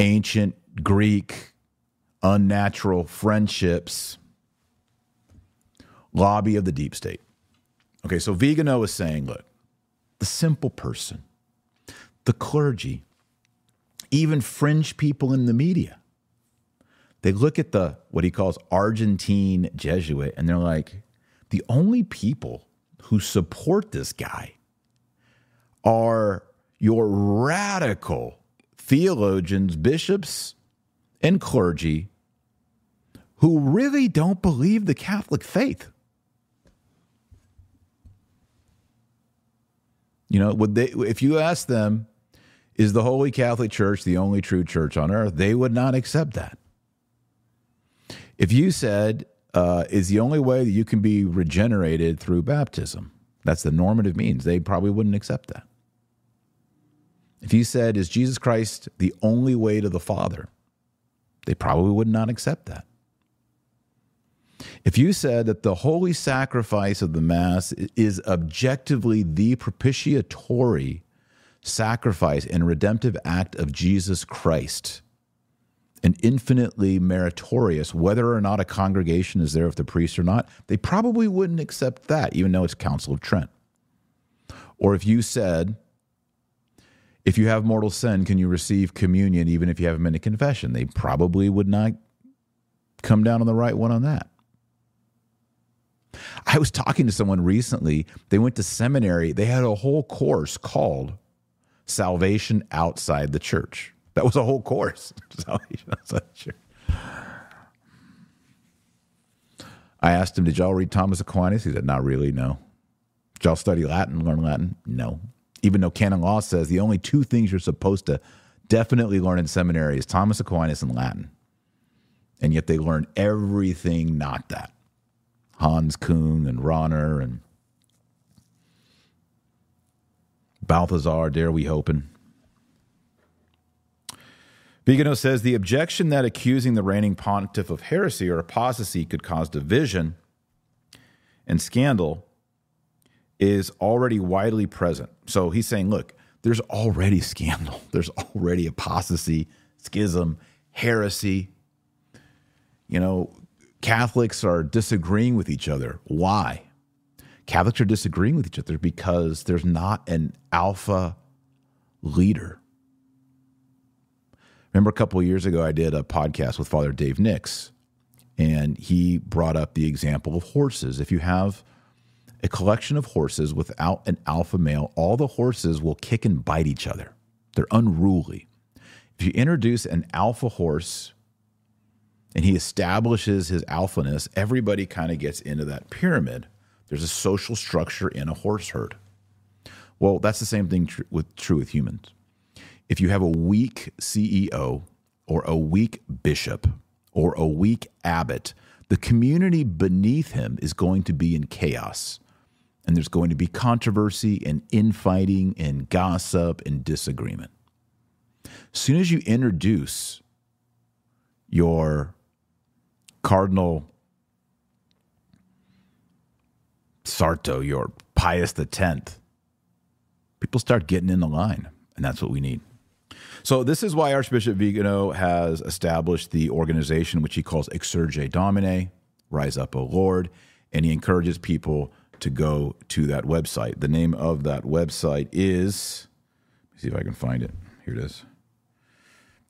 ancient greek unnatural friendships lobby of the deep state. Okay so vigano is saying look the simple person, the clergy, even fringe people in the media. They look at the what he calls Argentine Jesuit and they're like, the only people who support this guy are your radical theologians, bishops, and clergy who really don't believe the Catholic faith. You know, would they if you ask them, is the Holy Catholic Church the only true church on earth? They would not accept that. If you said, uh, is the only way that you can be regenerated through baptism, that's the normative means, they probably wouldn't accept that. If you said, is Jesus Christ the only way to the Father, they probably would not accept that. If you said that the holy sacrifice of the Mass is objectively the propitiatory sacrifice and redemptive act of Jesus Christ, and infinitely meritorious, whether or not a congregation is there with the priest or not, they probably wouldn't accept that, even though it's Council of Trent. Or if you said, if you have mortal sin, can you receive communion even if you haven't been to confession? They probably would not come down on the right one on that. I was talking to someone recently. They went to seminary. They had a whole course called Salvation Outside the Church. That was a whole course. Salvation Outside the Church. I asked him, Did y'all read Thomas Aquinas? He said, Not really, no. Did y'all study Latin, learn Latin? No. Even though canon law says the only two things you're supposed to definitely learn in seminary is Thomas Aquinas and Latin. And yet they learn everything not that. Hans Küng and Rahner and Balthasar, dare we hoping. Vigano says the objection that accusing the reigning pontiff of heresy or apostasy could cause division and scandal is already widely present. So he's saying, look, there's already scandal, there's already apostasy, schism, heresy. you know, Catholics are disagreeing with each other. Why? Catholics are disagreeing with each other because there's not an alpha leader. Remember a couple years ago, I did a podcast with Father Dave Nix, and he brought up the example of horses. If you have a collection of horses without an alpha male, all the horses will kick and bite each other. They're unruly. If you introduce an alpha horse and he establishes his alphaness, everybody kind of gets into that pyramid. There's a social structure in a horse herd. Well, that's the same thing tr- with true with humans. If you have a weak CEO or a weak bishop or a weak abbot, the community beneath him is going to be in chaos. And there's going to be controversy and infighting and gossip and disagreement. As soon as you introduce your Cardinal Sarto, your Pius X, people start getting in the line, and that's what we need. So this is why Archbishop Vigano has established the organization which he calls Exsurge Domine, Rise Up, O Lord, and he encourages people to go to that website. The name of that website is, let me see if I can find it. Here it is.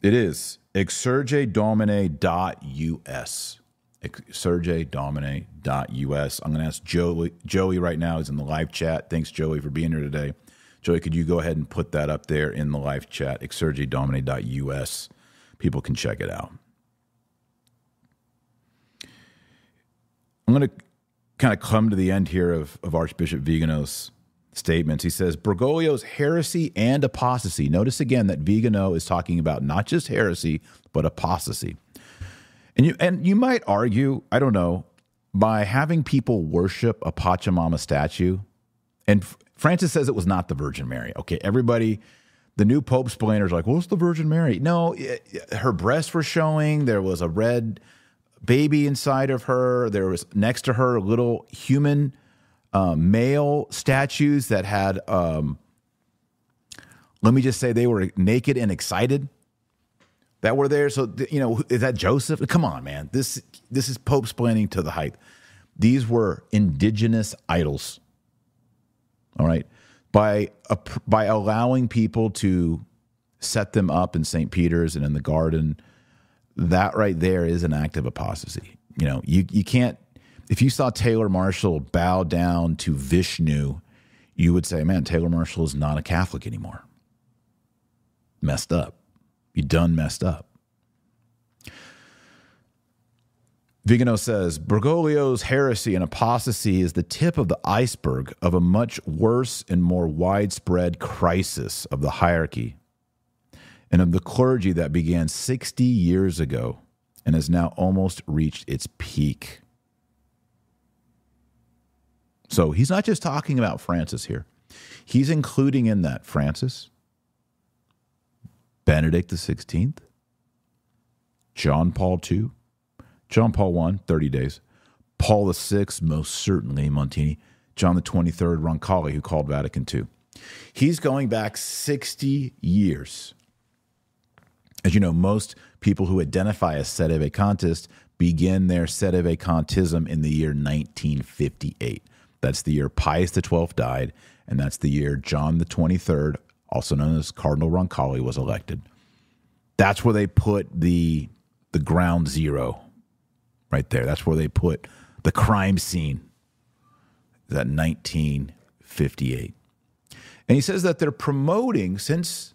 It is exsurgedomine.us sergedomine.us. I'm going to ask Joey, Joey right now is in the live chat. Thanks, Joey, for being here today. Joey, could you go ahead and put that up there in the live chat, exsurgedomine.us? People can check it out. I'm going to kind of come to the end here of, of Archbishop Vigano's statements. He says Bergoglio's heresy and apostasy. Notice again that Vigano is talking about not just heresy, but apostasy. And you and you might argue, I don't know, by having people worship a Pachamama statue, and Francis says it was not the Virgin Mary. Okay, everybody, the new pope's Pope splainers like, what's the Virgin Mary? No, it, her breasts were showing. There was a red baby inside of her. There was next to her a little human um, male statues that had, um, let me just say, they were naked and excited that were there. So you know, is that Joseph? Come on, man. This this is Pope's splaining to the height. These were indigenous idols. All right, by by allowing people to set them up in St. Peter's and in the garden, that right there is an act of apostasy. You know, you you can't. If you saw Taylor Marshall bow down to Vishnu, you would say, "Man, Taylor Marshall is not a Catholic anymore." Messed up. You done messed up. Vigano says Bergoglio's heresy and apostasy is the tip of the iceberg of a much worse and more widespread crisis of the hierarchy and of the clergy that began 60 years ago and has now almost reached its peak. So he's not just talking about Francis here, he's including in that Francis, Benedict XVI, John Paul II, John Paul I, 30 days, Paul VI, most certainly Montini, John the 23rd, Roncalli, who called Vatican II. He's going back 60 years. As you know, most people who identify as sedevacantist begin their sedevacantism in the year 1958. That's the year Pius XII died, and that's the year John the 23rd also known as Cardinal Roncalli, was elected. That's where they put the the ground zero, right there. That's where they put the crime scene. That 1958, and he says that they're promoting since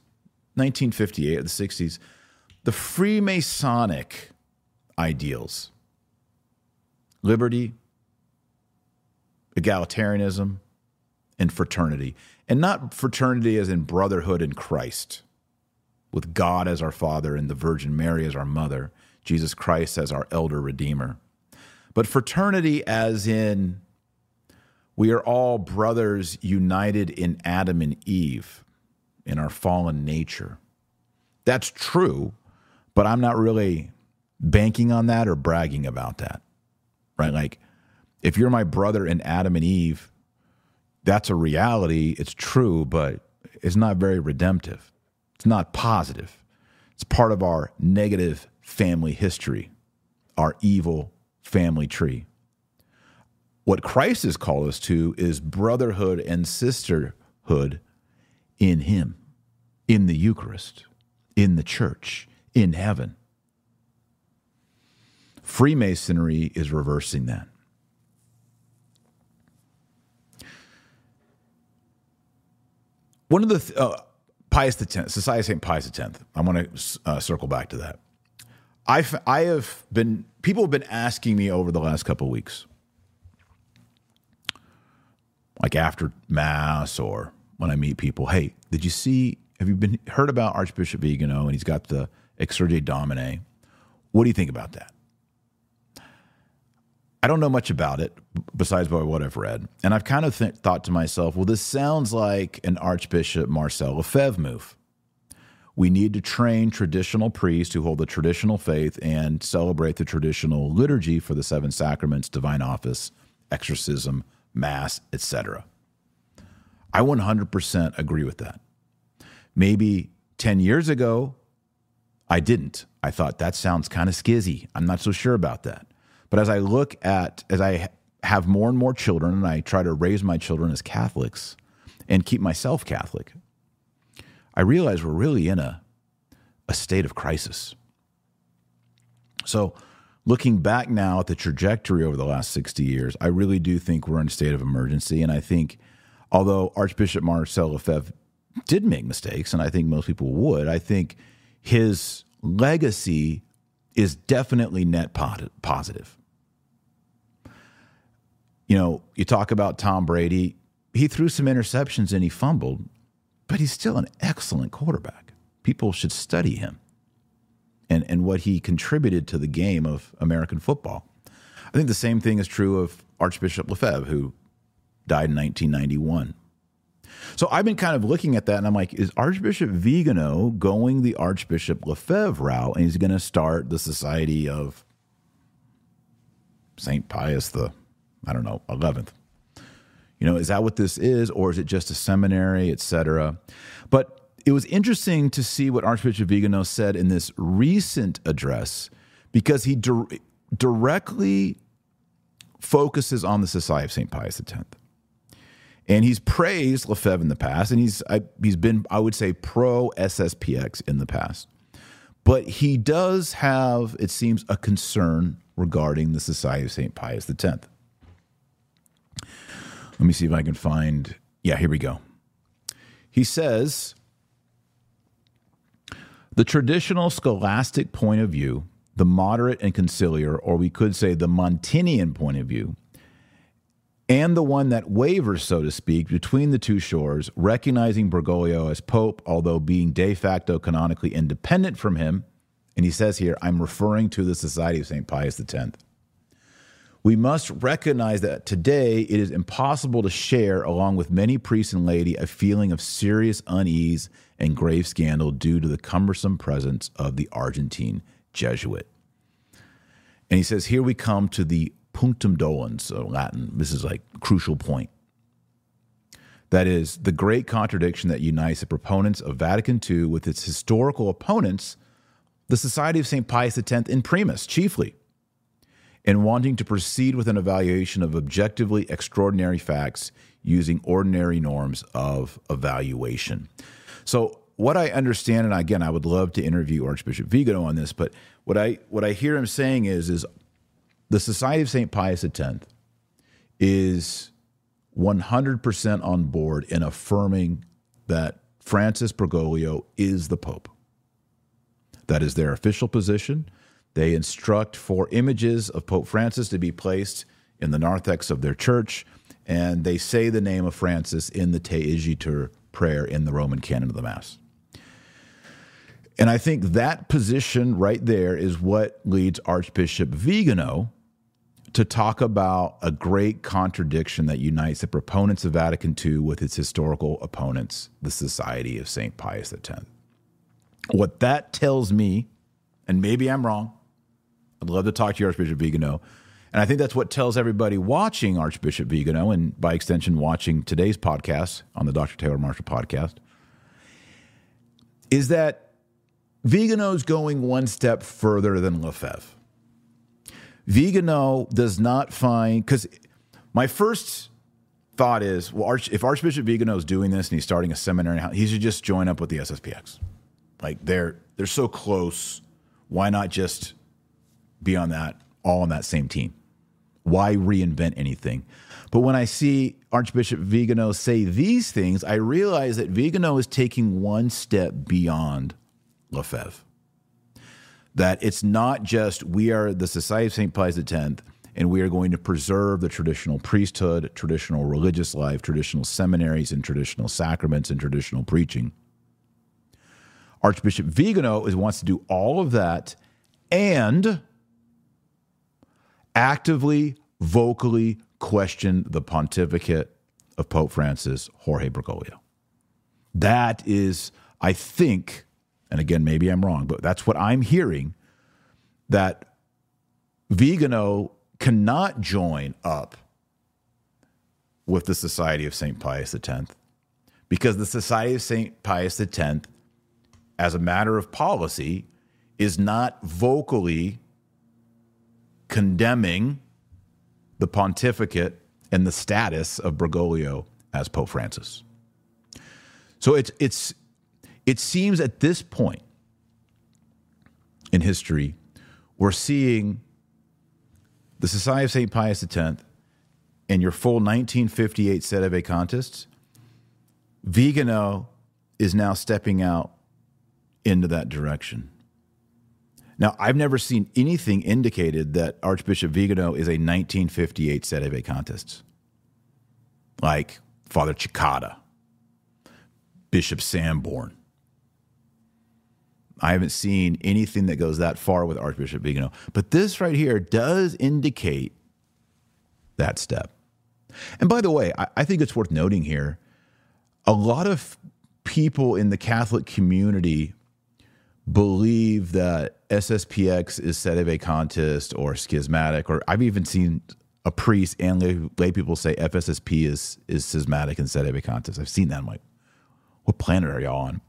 1958 or the 60s the Freemasonic ideals: liberty, egalitarianism, and fraternity and not fraternity as in brotherhood in Christ, with God as our Father and the Virgin Mary as our mother, Jesus Christ as our elder Redeemer, but fraternity as in we are all brothers united in Adam and Eve, in our fallen nature. That's true, but I'm not really banking on that or bragging about that, right? Like, if you're my brother in Adam and Eve, that's a reality. It's true, but it's not very redemptive. It's not positive. It's part of our negative family history our evil family tree. What Christ has called us to is brotherhood and sisterhood in Him, in the Eucharist, in the church, in heaven. Freemasonry is reversing that. One of the th- uh, Pius X, Society of St. Pius X. I want to uh, circle back to that. I've, I have been, people have been asking me over the last couple of weeks, like after Mass or when I meet people, hey, did you see, have you been heard about Archbishop Vigano and he's got the Exsurge Domine? What do you think about that? I don't know much about it besides by what I've read. And I've kind of th- thought to myself, well, this sounds like an Archbishop Marcel Lefebvre move. We need to train traditional priests who hold the traditional faith and celebrate the traditional liturgy for the seven sacraments, divine office, exorcism, mass, etc. I 100% agree with that. Maybe 10 years ago, I didn't. I thought that sounds kind of skizzy. I'm not so sure about that. But as I look at, as I have more and more children, and I try to raise my children as Catholics and keep myself Catholic, I realize we're really in a, a state of crisis. So, looking back now at the trajectory over the last 60 years, I really do think we're in a state of emergency. And I think, although Archbishop Marcel Lefebvre did make mistakes, and I think most people would, I think his legacy is definitely net positive you know, you talk about Tom Brady, he threw some interceptions and he fumbled, but he's still an excellent quarterback. People should study him and, and what he contributed to the game of American football. I think the same thing is true of Archbishop Lefebvre, who died in 1991. So I've been kind of looking at that and I'm like, is Archbishop Vigano going the Archbishop Lefebvre route and he's going to start the Society of St. Pius the I don't know, 11th. You know, is that what this is, or is it just a seminary, et cetera? But it was interesting to see what Archbishop Vigano said in this recent address because he di- directly focuses on the Society of St. Pius X. And he's praised Lefebvre in the past, and he's I, he's been, I would say, pro SSPX in the past. But he does have, it seems, a concern regarding the Society of St. Pius X. Let me see if I can find. Yeah, here we go. He says the traditional scholastic point of view, the moderate and conciliar, or we could say the Montinian point of view, and the one that wavers, so to speak, between the two shores, recognizing Bergoglio as Pope, although being de facto canonically independent from him. And he says here, I'm referring to the Society of St. Pius X. We must recognize that today it is impossible to share, along with many priests and laity, a feeling of serious unease and grave scandal due to the cumbersome presence of the Argentine Jesuit. And he says, here we come to the punctum dolens, so Latin. This is like crucial point. That is the great contradiction that unites the proponents of Vatican II with its historical opponents, the Society of St. Pius X in primis, chiefly in wanting to proceed with an evaluation of objectively extraordinary facts using ordinary norms of evaluation. So, what I understand, and again, I would love to interview Archbishop Vigano on this, but what I what I hear him saying is is the Society of St. Pius X is 100% on board in affirming that Francis Bergoglio is the Pope. That is their official position. They instruct for images of Pope Francis to be placed in the narthex of their church, and they say the name of Francis in the Te Igitur prayer in the Roman canon of the Mass. And I think that position right there is what leads Archbishop Vigano to talk about a great contradiction that unites the proponents of Vatican II with its historical opponents, the Society of St. Pius X. What that tells me, and maybe I'm wrong, I'd love to talk to you, Archbishop Vigano. And I think that's what tells everybody watching Archbishop Vigano, and by extension, watching today's podcast on the Dr. Taylor Marshall podcast, is that Vigano's going one step further than Lefebvre. Vigano does not find because my first thought is, well, Arch, if Archbishop Vigano is doing this and he's starting a seminary, he should just join up with the SSPX. Like they're they're so close. Why not just be on that all on that same team? Why reinvent anything? But when I see Archbishop Vigano say these things, I realize that Vigano is taking one step beyond Lefebvre. That it's not just we are the Society of St. Pius X and we are going to preserve the traditional priesthood, traditional religious life, traditional seminaries, and traditional sacraments and traditional preaching. Archbishop Vigano is, wants to do all of that and actively, vocally question the pontificate of Pope Francis, Jorge Bergoglio. That is, I think, and again, maybe I'm wrong, but that's what I'm hearing that Vigano cannot join up with the Society of St. Pius X because the Society of St. Pius X, as a matter of policy, is not vocally condemning the pontificate and the status of Bergoglio as Pope Francis. So it's it's it seems at this point in history we're seeing the Society of St. Pius X and your full 1958 Sedevacantists, Vigano is now stepping out into that direction. Now, I've never seen anything indicated that Archbishop Vigano is a 1958 Sedevacantists, like Father Cekada, Bishop Sanborn. I haven't seen anything that goes that far with Archbishop Vigano. But this right here does indicate that step. And by the way, I, I think it's worth noting here a lot of people in the Catholic community believe that SSPX is sedevacantist or schismatic, or I've even seen a priest and lay, lay people say FSSP is is schismatic and contest. I've seen that. I'm like, what planet are y'all on?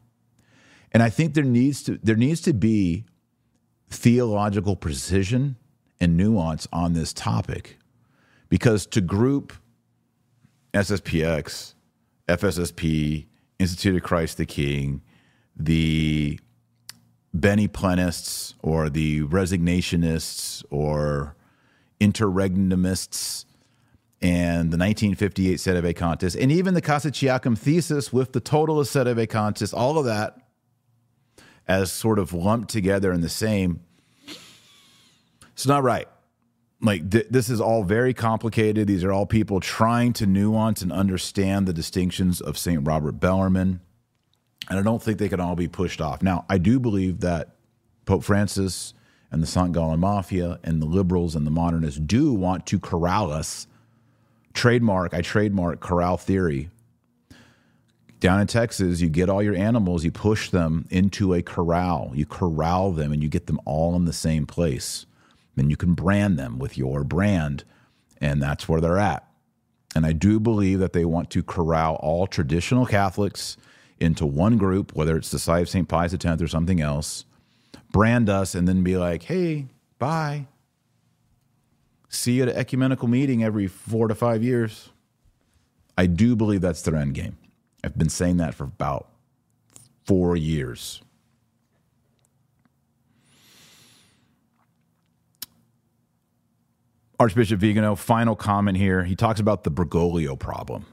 And I think there needs to there needs to be theological precision and nuance on this topic because to group SSPX, FSSP, Institute of Christ the King, the Beni Plenists or the Resignationists or Interregnumists and the 1958 Sedevacantists, and even the Cassiciacum thesis with the totalist Sedevacantists, all of that as sort of lumped together in the same. It's not right. Like th- this is all very complicated. These are all people trying to nuance and understand the distinctions of St. Robert Bellarmine. And I don't think they can all be pushed off. Now, I do believe that Pope Francis and the St. Gallen Mafia and the liberals and the modernists do want to corral us. Trademark, I trademark corral theory down in Texas, you get all your animals, you push them into a corral, you corral them, and you get them all in the same place. Then you can brand them with your brand, and that's where they're at. And I do believe that they want to corral all traditional Catholics into one group, whether it's the Society of St. Pius X or something else, brand us, and then be like, hey, bye. See you at an ecumenical meeting every four to five years. I do believe that's their end game. I've been saying that for about four years. Archbishop Vigano, final comment here. He talks about the Bergoglio problem.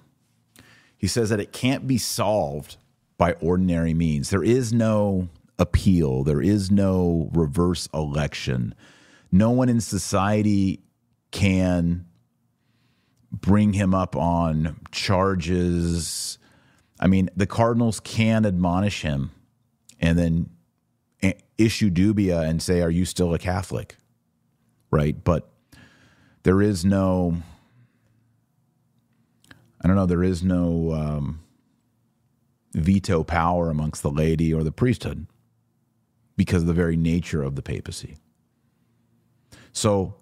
He says that it can't be solved by ordinary means. There is no appeal, there is no reverse election. No one in society can bring him up on charges I mean, the Cardinals can admonish him and then issue dubia and say, Are you still a Catholic? Right. But there is no, I don't know, there is no um, veto power amongst the laity or the priesthood because of the very nature of the papacy. So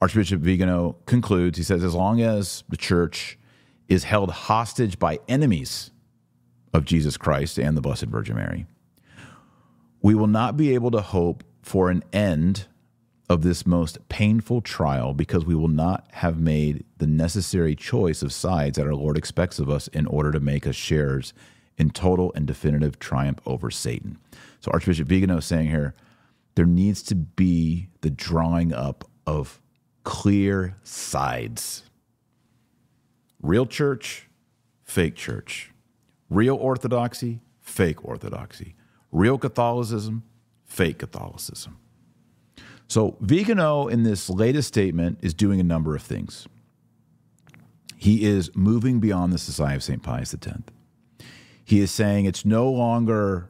Archbishop Vigano concludes, he says, as long as the church is held hostage by enemies of Jesus Christ and the Blessed Virgin Mary. We will not be able to hope for an end of this most painful trial because we will not have made the necessary choice of sides that our Lord expects of us in order to make us sharers in total and definitive triumph over Satan. So, Archbishop Vigano is saying here there needs to be the drawing up of clear sides real church, fake church, real orthodoxy, fake orthodoxy, real Catholicism, fake Catholicism. So, Vigano in this latest statement is doing a number of things. He is moving beyond the Society of St. Pius X. He is saying it's no longer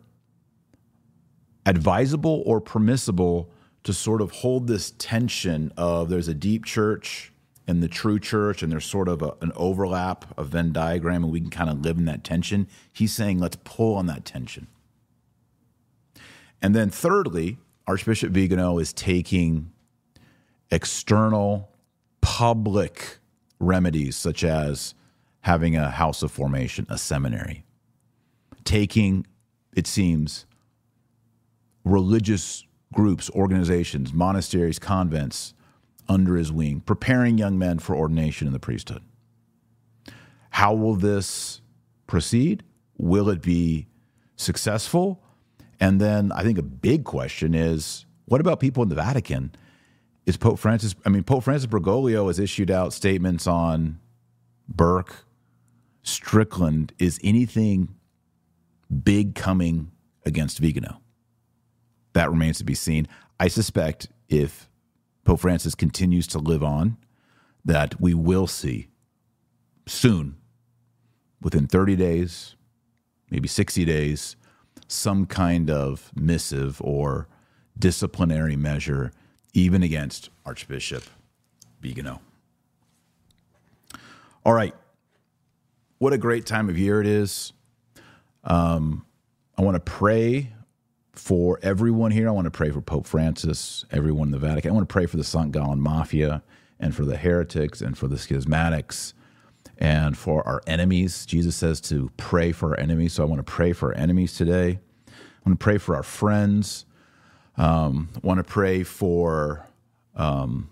advisable or permissible to sort of hold this tension of there's a deep church and the true church, and there's sort of a, an overlap, a Venn diagram, and we can kind of live in that tension. He's saying let's pull on that tension. And then, thirdly, Archbishop Vigano is taking external public remedies, such as having a house of formation, a seminary, taking, it seems, religious groups, organizations, monasteries, convents under his wing, preparing young men for ordination in the priesthood. How will this proceed? Will it be successful? And then I think a big question is what about people in the Vatican? Is Pope Francis, I mean, Pope Francis Bergoglio has issued out statements on Burke, Strickland. Is anything big coming against Vigano? That remains to be seen. I suspect if Pope Francis continues to live on, that we will see soon, within 30 days, maybe 60 days, some kind of missive or disciplinary measure, even against Archbishop Vigano. All right. What a great time of year it is. Um, I want to pray for everyone here. I want to pray for Pope Francis, everyone in the Vatican. I want to pray for the St. Gallen Mafia and for the heretics and for the schismatics and for our enemies. Jesus says to pray for our enemies. So I want to pray for our enemies today. I want to pray for our friends. Um, I want to pray for um,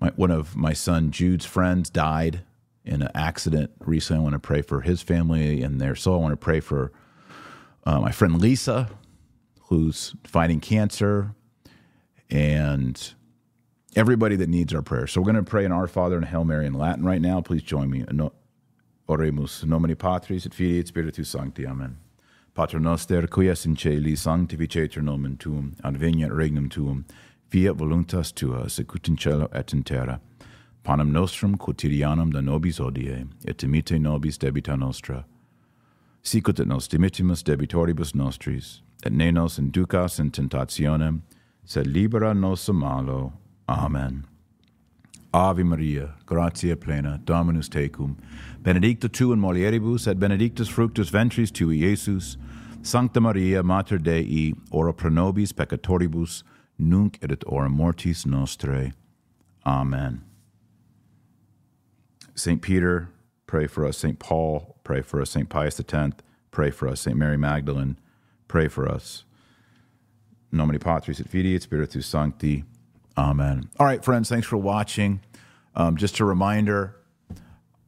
my, one of my son Jude's friends died in an accident recently. I want to pray for his family and their soul. I want to pray for uh, my friend Lisa, who's fighting cancer, and everybody that needs our prayer. So we're going to pray in Our Father and Hail Mary in Latin right now. Please join me. Oremus nomine Patris et Filii et Spiritus Sancti. Amen. Pater noster, qui es in celi, sanctificetur nomen tuum, adveniat regnum tuum, fiat voluntas tua, secut in cielo et in terra. panem nostrum quotidianum da nobis odie, et dimite nobis debita nostra, sicut et nos dimittimus debitoribus nostris, et ne nos inducas in tentationem, sed libera nos a malo. Amen. Ave Maria, gratia plena, Dominus tecum, benedicta tu in mulieribus, et benedictus fructus ventris tui, Iesus. Sancta Maria, Mater Dei, ora pro nobis peccatoribus, nunc et at hora mortis nostrae. Amen. St. Peter, pray for us. St. Paul, pray for us. St. Pius X, pray for us. St. Mary Magdalene, pray for us. Nomine Patris et Filii et Spiritus Sancti. Amen. All right, friends, thanks for watching. Um, just a reminder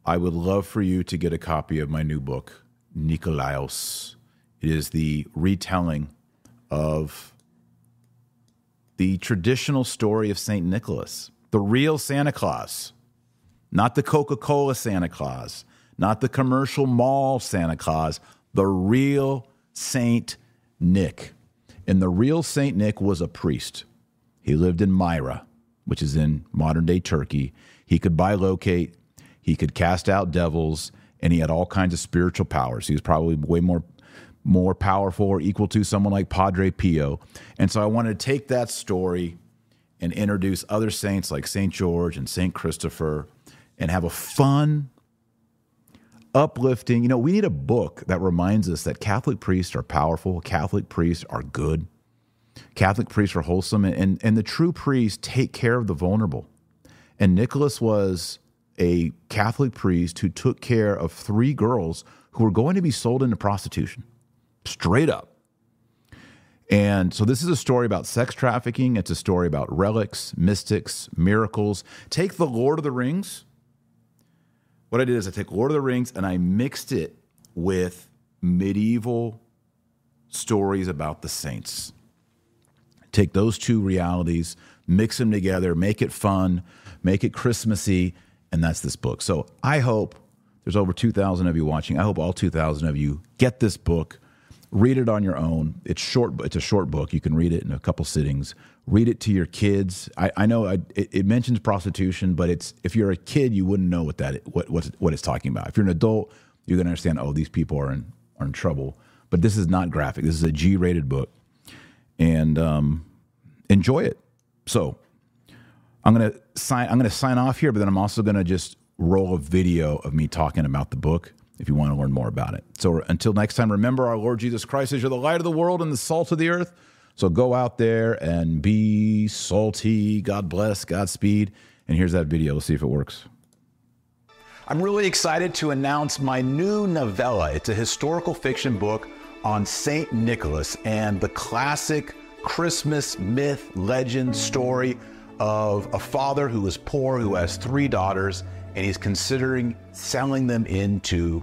I would love for you to get a copy of my new book, Nikolaos. It is the retelling of the traditional story of St. Nicholas, the real Santa Claus, not the Coca Cola Santa Claus, not the commercial mall Santa Claus, the real Saint Nick. And the real Saint Nick was a priest. He lived in Myra, which is in modern day Turkey. He could bilocate, he could cast out devils, and he had all kinds of spiritual powers. He was probably way more more powerful or equal to someone like Padre Pio. And so I wanted to take that story and introduce other saints like St. George and St. Christopher and have a fun, uplifting. You know, we need a book that reminds us that Catholic priests are powerful, Catholic priests are good, Catholic priests are wholesome, and, and the true priests take care of the vulnerable. And Nicholas was a Catholic priest who took care of three girls who were going to be sold into prostitution, straight up. And so this is a story about sex trafficking. It's a story about relics, mystics, miracles. Take the Lord of the Rings. What I did is I take Lord of the Rings and I mixed it with medieval stories about the saints. Take those two realities, mix them together, make it fun, make it Christmassy, and that's this book. So I hope there's over 2,000 of you watching. I hope all 2,000 of you get this book read it on your own. It's short. It's a short book. You can read it in a couple sittings. Read it to your kids. I, I know I, it, it, mentions prostitution, but it's if you're a kid, you wouldn't know what that what what what it's talking about. If you're an adult, you're gonna understand. Oh, these people are in are in trouble. But this is not graphic. This is a G-rated book, and um, enjoy it. So I'm gonna sign. I'm gonna sign off here, but then I'm also gonna just roll a video of me talking about the book if you want to learn more about it. So until next time, remember our Lord Jesus Christ is you're the light of the world and the salt of the earth. So go out there and be salty. God bless, Godspeed. And here's that video. Let's see if it works. I'm really excited to announce my new novella. It's a historical fiction book on St. Nicholas and the classic Christmas myth, legend, story of a father who is poor, who has three daughters and he's considering selling them into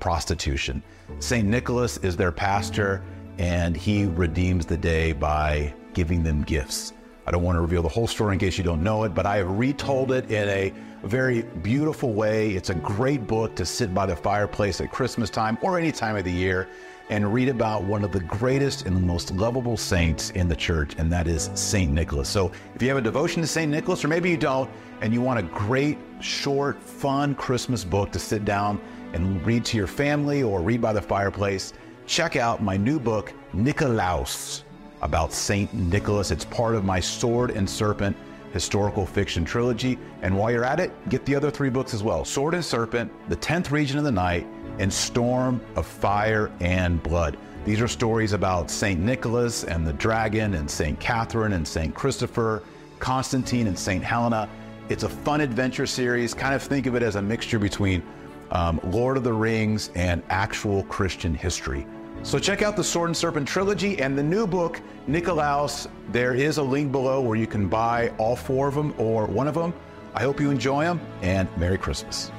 prostitution. St. Nicholas is their pastor, and he redeems the day by giving them gifts. I don't want to reveal the whole story in case you don't know it, but I have retold it in a very beautiful way. It's a great book to sit by the fireplace at Christmas time or any time of the year and read about one of the greatest and most lovable saints in the church, and that is St. Nicholas. So if you have a devotion to St. Nicholas, or maybe you don't, and you want a great, short, fun Christmas book to sit down and read to your family or read by the fireplace, check out my new book, Nikolaos, about St. Nicholas. It's part of my Sword and Serpent historical fiction trilogy. And while you're at it, get the other three books as well Sword and Serpent, The Tenth Region of the Night, and Storm of Fire and Blood. These are stories about St. Nicholas and the dragon, and St. Catherine and St. Christopher, Constantine and St. Helena. It's a fun adventure series. Kind of think of it as a mixture between um, Lord of the Rings and actual Christian history. So check out the Sword and Serpent trilogy and the new book, Nikolaos. There is a link below where you can buy all four of them or one of them. I hope you enjoy them and Merry Christmas.